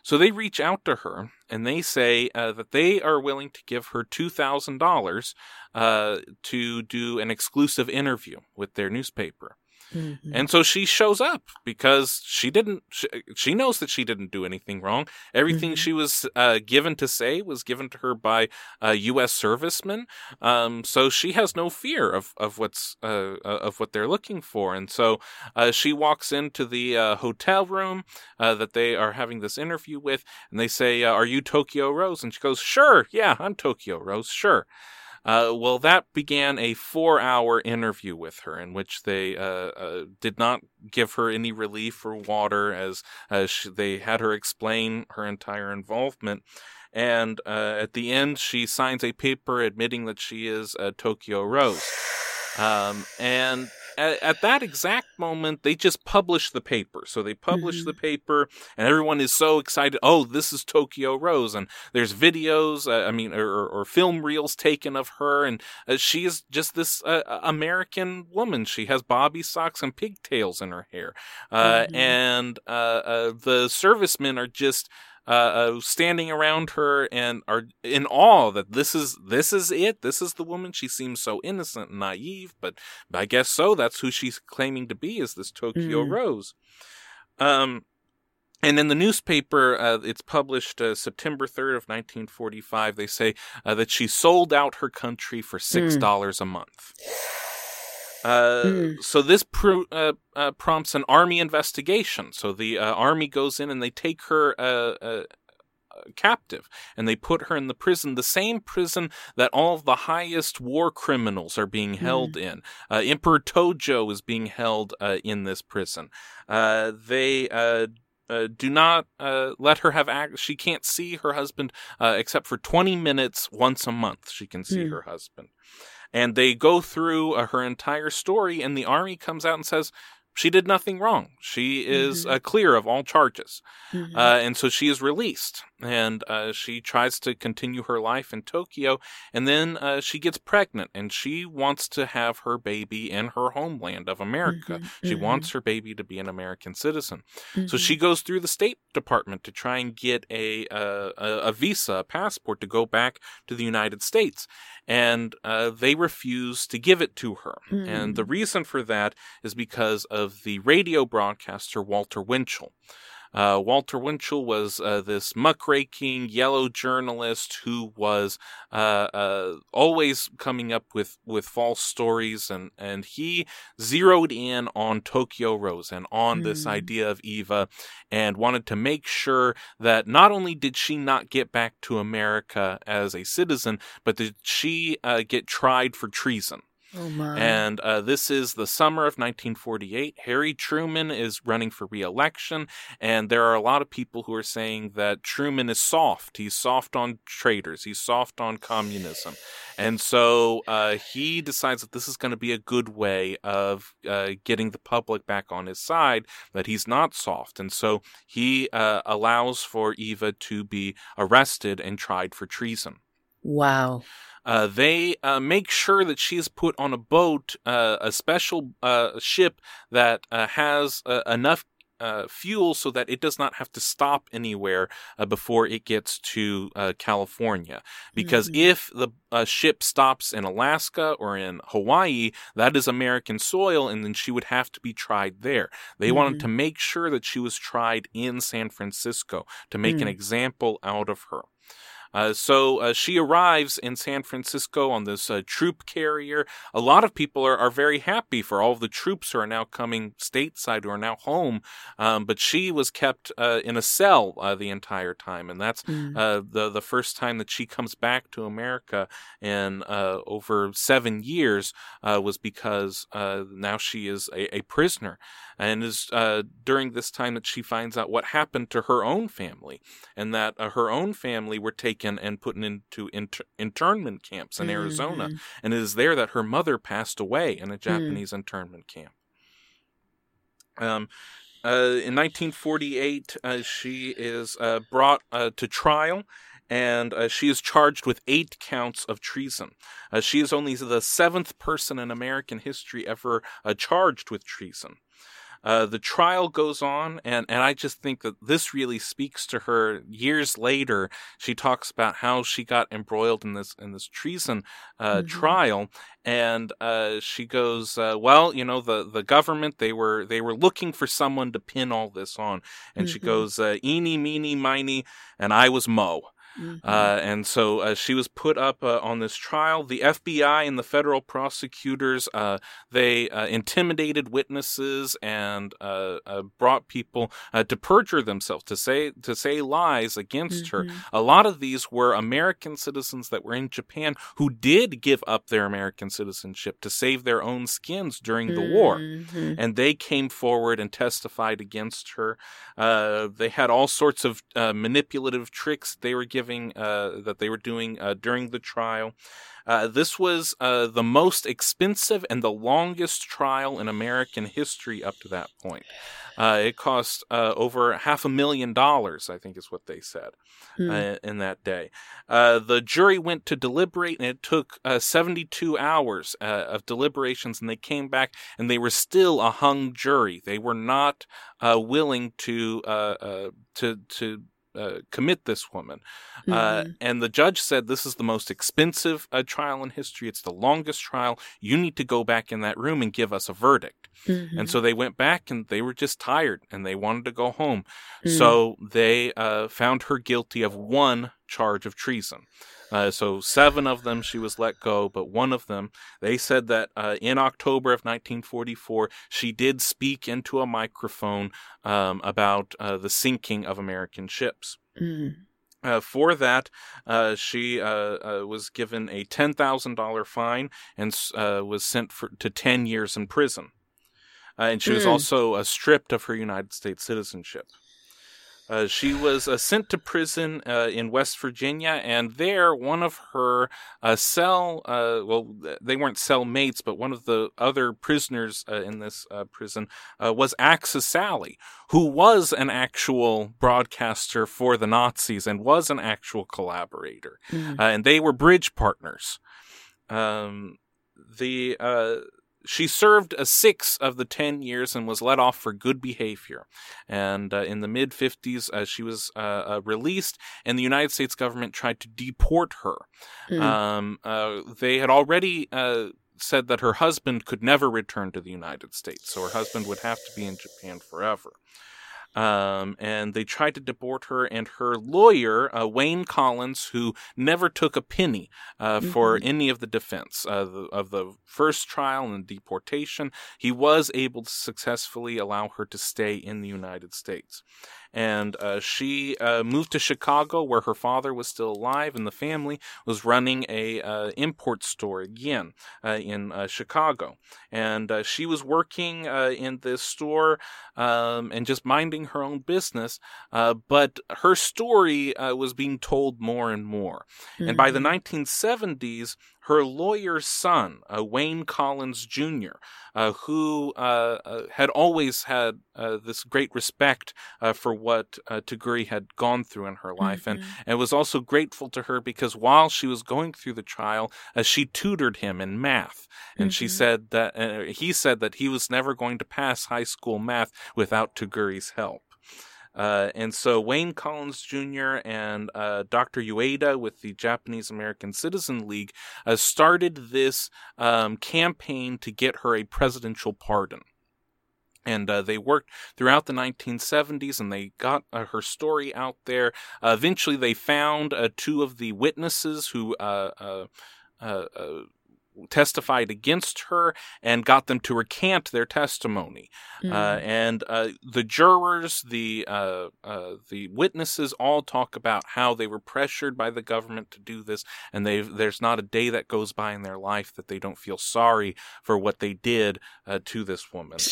So they reach out to her and they say uh, that they are willing to give her $2,000 uh, to do an exclusive interview with their newspaper. Mm-hmm. And so she shows up because she didn't, she, she, knows that she didn't do anything wrong. Everything mm-hmm. she was uh, given to say was given to her by a U.S. servicemen. Um, so she has no fear of, of what's, uh, uh, of what they're looking for. And so uh, she walks into the uh, hotel room uh, that they are having this interview with and they say, Are you Tokyo Rose? And she goes, Sure. Yeah, I'm Tokyo Rose. Sure. Uh, well, that began a four hour interview with her in which they uh, uh, did not give her any relief or water as, as she, they had her explain her entire involvement. And uh, at the end, she signs a paper admitting that she is a Tokyo Rose. Um, and at, at, that exact moment, they just publish the paper. So they publish mm-hmm. the paper, and everyone is so excited. Oh, this is Tokyo Rose, and there's videos. Uh, I mean, or, or, film reels taken of her, and uh, she is just this uh, American woman. She has bobby socks and pigtails in her hair, uh, mm-hmm. and uh, uh, the servicemen are just uh, uh, standing around her and are in awe that this is this is it. This is the woman. She seems so innocent and naive, but I guess so. That's who she's claiming to be. Is this Tokyo mm. Rose? Um, and in the newspaper, uh, it's published uh, September 3rd of 1945. They say uh, that she sold out her country for $6 mm. a month. Uh, mm. So this pr- uh, uh, prompts an army investigation. So the uh, army goes in and they take her uh, uh, captive and they put her in the prison, the same prison that all of the highest war criminals are being hmm. held mm. in. Uh, Emperor Tojo is being held uh, in this prison. Uh, they uh, uh, do not uh, let her have act. She can't see her husband except for 20 minutes once a month. She can see mm. her husband. And they go through uh, her entire story, and the army comes out and says, she did nothing wrong. She is mm-hmm. uh, clear of all charges. Mm-hmm. Uh, and so she is released and uh, she tries to continue her life in Tokyo. And then uh, she gets pregnant and she wants to have her baby in her homeland of America. Mm-hmm. She mm-hmm. wants her baby to be an American citizen. So she mm-hmm. goes through the State Department to try and get a, uh, a, a visa, a passport to go back to the United States and uh, they refuse to give it to her. Mm. And the hmm. reason for that is because of the radio broadcaster Walter Winchell. Uh, Walter Winchell was uh, this muckraking yellow journalist who was uh, uh, always coming up with, with false stories, and, and he zeroed in on Tokyo Rose and on mm. this hmm. idea of Iva and wanted to make sure that not only did she not get back to America as a citizen, but did she uh, get tried for treason. Oh my. And uh, this is the summer of 1948. Harry Truman is running for re-election, and there are a lot of people who are saying that Truman is soft. He's soft on traitors. He's soft on communism, and so uh, he decides that this is going to be a good way of uh, getting the public back on his side. That he's not soft, and so he uh, allows for Iva to be arrested and tried for treason. Wow. Uh, they uh, make sure that she is put on a boat, uh, a special uh, ship that uh, has uh, enough fuel so that it does not have to stop anywhere before it gets to California. Because mm-hmm. if the ship stops in Alaska or in Hawaii, that is American soil, and then she would have to be tried there. They mm-hmm. wanted to make sure that she was tried in San Francisco to make mm-hmm. an mm. example out of her. Uh, so uh, she arrives in San Francisco on this uh, troop carrier. A lot of people are, are very happy for all of the troops who are now coming stateside, who are now home. Um, but she was kept uh, in a cell uh, the entire time, and that's mm. the the first time that she comes back to America in over seven years was because now she is a, a prisoner and is uh, during this time that she finds out what happened to her own family, and that uh, her own family were taken and put into inter- internment camps in mm-hmm. Arizona, and it is there that her mother passed away in a mm. Japanese mm. internment camp. Um, uh, in 1948, uh, she is uh, brought uh, to trial and uh, she is charged with eight counts of treason. Uh, she is only the seventh person in American history ever uh, charged with treason. Uh, the trial goes on, and, and I just think that this really speaks to her. Years later, she talks about how she got embroiled in this in this treason uh, mm-hmm. trial, and uh, she goes, uh, "Well, you know, the the government they were they were looking for someone to pin all this on," and mm-hmm. she goes, uh, "Eeny, meeny, miny," and I was Mo. Mm-hmm. Uh, and so uh, she was put up uh, on this trial. The FBI and the federal prosecutors uh, they uh, intimidated witnesses and uh, brought people to perjure themselves to say to say lies against mm-hmm. her. A lot of these were American citizens that were in Japan who did give up their American citizenship to save their own skins during the mm-hmm. war, and they came forward and testified against her. they had all sorts of manipulative tricks they were given uh, that they were doing uh, during the trial. Uh, this was uh, the most expensive and the longest trial in American history up to that point. Uh, it cost uh, over half a million dollars, I think is what they said mm. in that day. the jury went to deliberate, and it took 72 hours of deliberations, and they came back, and they were still a hung jury. They were not willing to to to uh, commit this woman. Uh, mm-hmm. Uh, and the judge said, This is the most expensive uh, trial in history. It's the longest trial. You need to go back in that room and give us a verdict. Mm-hmm. And so they went back and they were just tired and they wanted to go home. Mm-hmm. So they uh, found her guilty of one charge of treason. Uh, so seven of them she was let go, but one of them, they said that uh, in October of 1944, she did speak into a microphone um, about uh, the sinking of American ships. Mm. Uh, for that, uh, she uh, uh was given a ten thousand dollar fine and uh, was sent for, to ten years in prison. Uh, and she mm. was also stripped of her United States citizenship. Uh, she was uh, sent to prison uh, in West Virginia, and there, one of her uh, cell, uh, well, they weren't cell mates, but one of the other prisoners uh, in this prison was Axis Sally, who was an actual broadcaster for the Nazis and was an actual collaborator. Mm. and they were bridge partners. Um, the she served a six of the ten years and was let off for good behavior. And uh, in the mid 50s, uh, she was uh, uh, released, and the United States government tried to deport her. Mm. Um, uh, they had already uh, said that her husband could never return to the United States, so her husband would have to be in Japan forever. Um, and they tried to deport her and her lawyer, uh, Wayne Collins, who never took a penny uh, mm-hmm. for any of the defense uh, the, of the first trial and deportation. He was able to successfully allow her to stay in the United States and uh, she uh, moved to Chicago, where her father was still alive, and the family was running a uh, import store again uh, in uh, Chicago. And uh, she was working in this store um, and just minding her own business, but her story was being told more and more. Mm-hmm. And by the 1970s, mm-hmm her lawyer's son, uh, Wayne Collins Jr., uh, who uh, uh had always had uh, this great respect uh, for what Toguri had gone through in her life, mm-hmm. and, and was also grateful to her because while she was going through the trial, she tutored him in math, and mm-hmm. she said that he said that he was never going to pass high school math without Toguri's help. Uh, and so Wayne Collins Jr. and uh, Dr. Uyeda with the Japanese American Citizen League uh, started this um, campaign to get her a presidential pardon. And uh, they worked throughout the 1970s and they got uh, her story out there. Uh, eventually, they found two of the witnesses who testified against her and got them to recant their testimony. Mm. Uh, and uh, the jurors, the uh, uh, the witnesses, all talk about how they were pressured by the government to do this, and they there's not a day that goes by in their life that they don't feel sorry for what they did uh, to this woman. [SIGHS]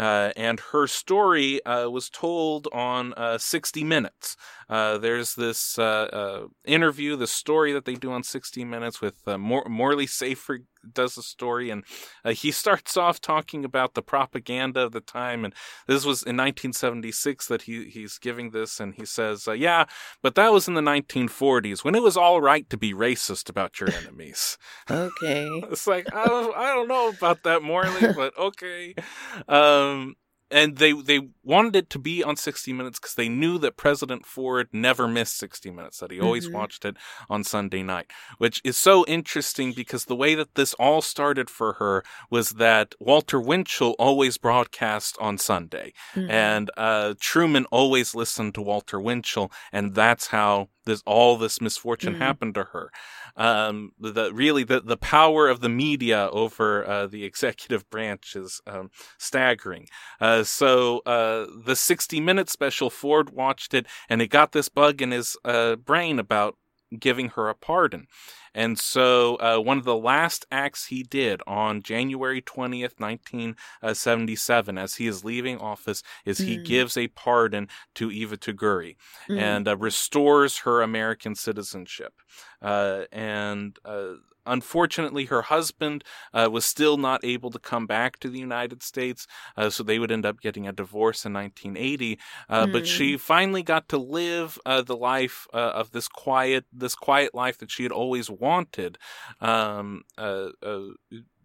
Uh, and her story uh, was told on uh, 60 Minutes. Uh, there's this uh, interview, the story that they do on 60 Minutes with Mor- Morley Safer does the story, and uh, he [LAUGHS] starts off talking about the propaganda of the time. And this was in 1976 that he he's giving this, and he says, uh, "Yeah, but that was in the 1940s when it was all right to be racist about your [LAUGHS] enemies." okay, [LAUGHS] it's like I don't I don't know about that Morley, but okay. Um, and they they wanted it to be on 60 minutes because they knew that president ford never missed 60 minutes that he always mm-hmm. watched it on sunday night which is so interesting because the way that this all started for her was that walter winchell always broadcast on sunday mm-hmm. and uh, truman always listened to walter winchell and that's how this all this misfortune mm-hmm. happened to her um, the really the, the power of the media over uh, the [LAUGHS] executive branch is um, staggering. Uh, so uh, the 60 minute special, Ford watched it and it got this bug in his uh, brain about giving her a pardon. And so, uh, one of the last acts he did on January 20th, 1977, as he is leaving office, is he mm. gives a pardon to Iva Toguri mm. and uh, restores her American citizenship. Uh, and uh, Unfortunately, her husband uh, was still not able to come back to the United States, uh, so they would end up getting a divorce in 1980. Uh, mm. But she hmm. finally got to live uh, the life uh, of this quiet, this quiet life that she had always wanted. Um, uh,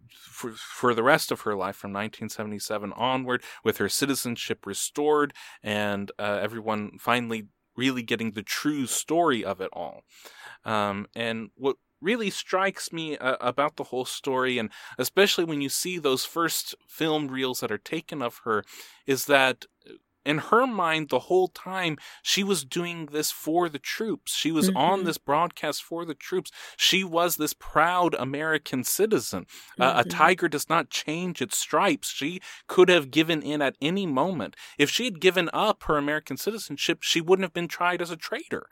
for, for the rest of her life from 1977 onward, with her citizenship restored and everyone finally really getting the true story of it all. Um, and what really strikes me uh, about the whole story, and especially when you see those first film reels that are taken of her, is that in her mind the whole time she was doing this for the troops. She was mm-hmm. on this broadcast for the troops. She was this proud american citizen. Mm-hmm. uh, a tiger does not change its stripes. She could have given in at any moment. If she had given up her american citizenship she wouldn't have been tried as a traitor.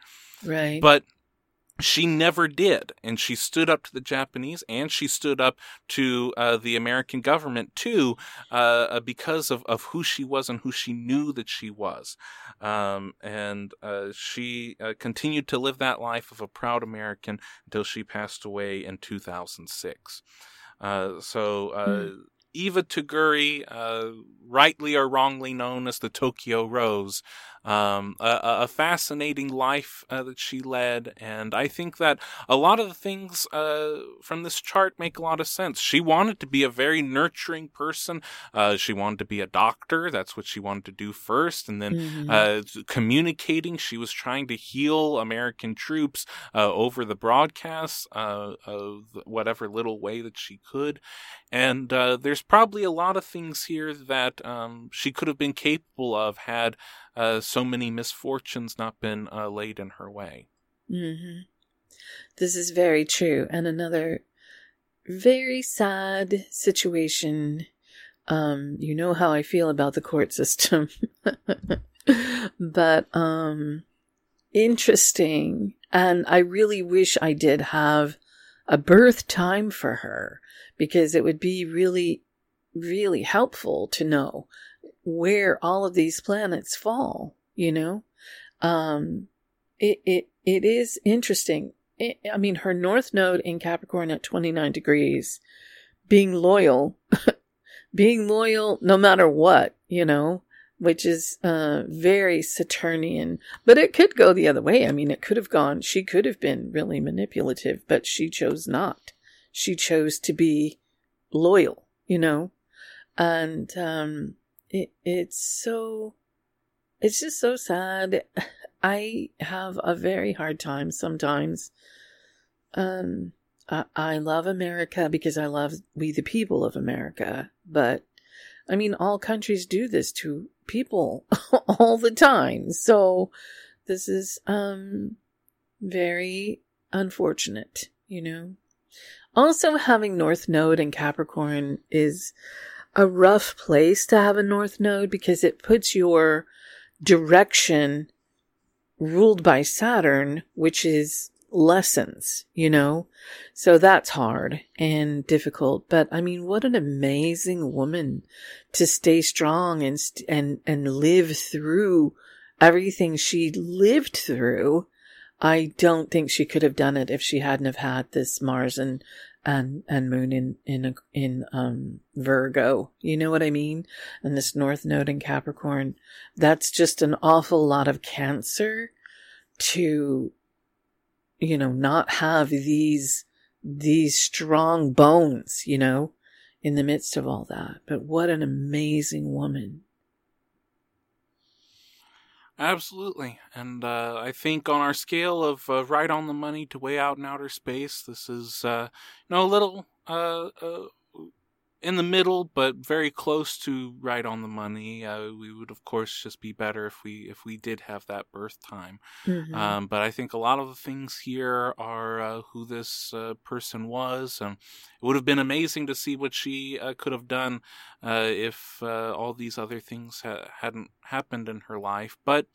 Right. But she never did. And she stood up to the Japanese and she stood up to uh, the American government too, uh, because of, of who she was and who she knew that she was. Um, and uh, she uh, continued to live that life of a proud American until she passed away in 2006. Uh, so, mm. Iva Toguri, rightly or wrongly known as the Tokyo Rose, um, a, a, fascinating life uh, that she led, and I think that a lot of the things uh, from this chart make a lot of sense. She wanted to be a very nurturing person. Uh, she wanted to be a doctor. That's what she wanted to do first, and then mm-hmm. Uh, communicating. She was trying to heal American troops uh, over the broadcasts, uh, whatever little way that she could. And there's probably a lot of things here that um, she could have been capable of had uh, so many misfortunes not been uh, laid in her way. Mm-hmm. This is very true. And another very sad situation. Um, you know how I feel about the court system. [LAUGHS] but um, interesting. And I really wish I did have a birth time for her because it would be really, really helpful to know where all of these planets fall, you know? Um, it, it, it is interesting. It, I mean, her north node in Capricorn at 29 degrees, being loyal, [LAUGHS] being loyal no matter what, you know, which is, uh, very Saturnian, but it could go the other way. I mean, it could have gone, she could have been really manipulative, but she chose not. She chose to be loyal, you know, and, um, it, it's so, it's just so sad. [LAUGHS] I have a very hard time sometimes. Um, I, I love America because I love we the people of America, but I mean, all countries do this to people [LAUGHS] all the time. So this is, um, very unfortunate, you know. Also having North Node in Capricorn is a rough place to have a north node because it puts your direction ruled by Saturn, which is lessons, you know? So that's hard and difficult. But I mean, what an amazing woman to stay strong and, and, and live through everything she lived through. I don't think she could have done it if she hadn't have had this Mars and and and moon in in in um Virgo. You know what I mean? And this north node in Capricorn, that's just an awful lot of cancer to you know not have these these strong bones, you know, in the midst of all that. But what an amazing woman. Absolutely. And uh, I think on our scale of uh, right on the money to way out in outer space, this is, uh, you know, a little uh, uh, in the middle, but very close to right on the money. Uh, we would, of course, just be better if we if we did have that birth time. Mm-hmm. Um, but I think a lot of the things here are uh, who this uh, person was. and it would have been amazing to see what she uh, could have done uh, if uh, all these other things ha- hadn't happened in her life. But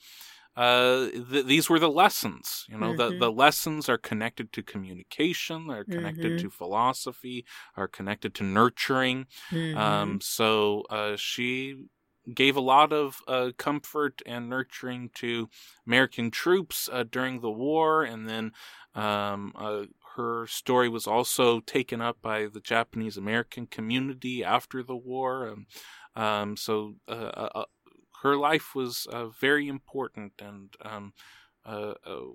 uh, th- these were the lessons. You know, mm-hmm. the, the lessons are connected to communication, they're connected mm-hmm. to philosophy, are connected to nurturing. Mm-hmm. Um, so uh, she gave a lot of uh, comfort and nurturing to American troops uh, during the war, and then um, uh, her story was also taken up by the Japanese American community after the war. Um, um, so uh, her life was uh, very important, and um, uh, uh,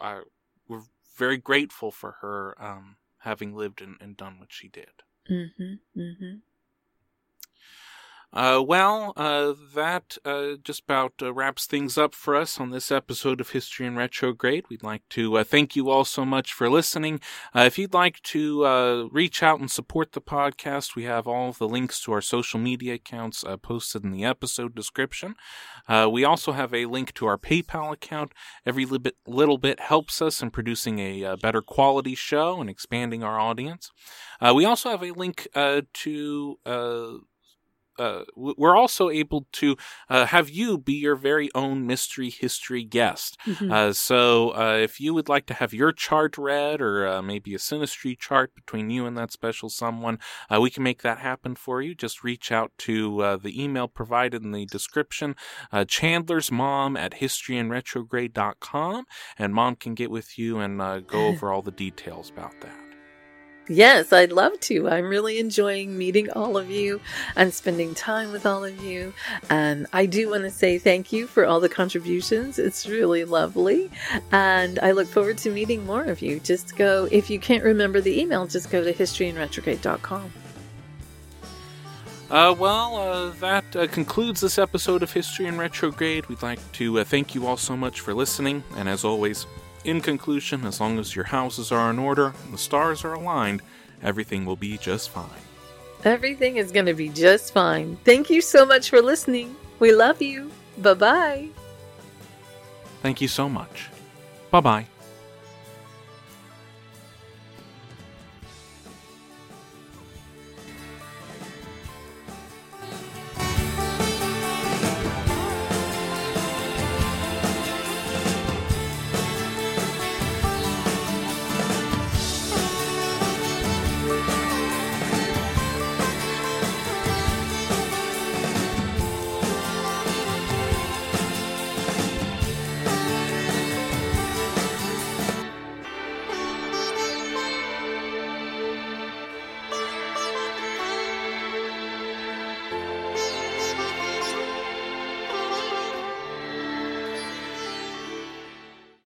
I, we're very grateful for her um, having lived and, and, done what she did. Mm-hmm, mm-hmm. Uh, well, uh, that uh, just about uh, wraps things up for us on this episode of History in Retrograde. We'd like to uh, thank you all so much for listening. Uh, if you'd like to reach out and support the podcast, we have all the links to our social media accounts posted in the episode description. we also have a link to our PayPal account. Every li- bit, little bit helps us in producing a better quality show and expanding our audience. we also have a link to uh, we're also able to uh, have you be your very own mystery history guest. Mm-hmm. Uh, so uh, if you would like to have your chart read or uh, maybe a synastry chart between you and that special someone, uh, we can make that happen for you. Just reach out to the email provided in the description, Chandler's mom at historyinretrograde.com, and mom can get with you and go [LAUGHS] over all the details about that. Yes, I'd love to. I'm really enjoying meeting all of you and spending time with all of you. And I do want to say thank you for all the contributions. It's really lovely. And I look forward to meeting more of you. Just go, if you can't remember the email, just go to historyinretrograde.com. Uh, well, uh, that uh, concludes this episode of History in Retrograde. We'd like to uh, thank you all so much for listening, and as always, in conclusion, as long as your houses are in order and the stars are aligned, everything will be just fine. Everything is going to be just fine. Thank you so much for listening. We love you. Bye bye. Thank you so much. Bye bye.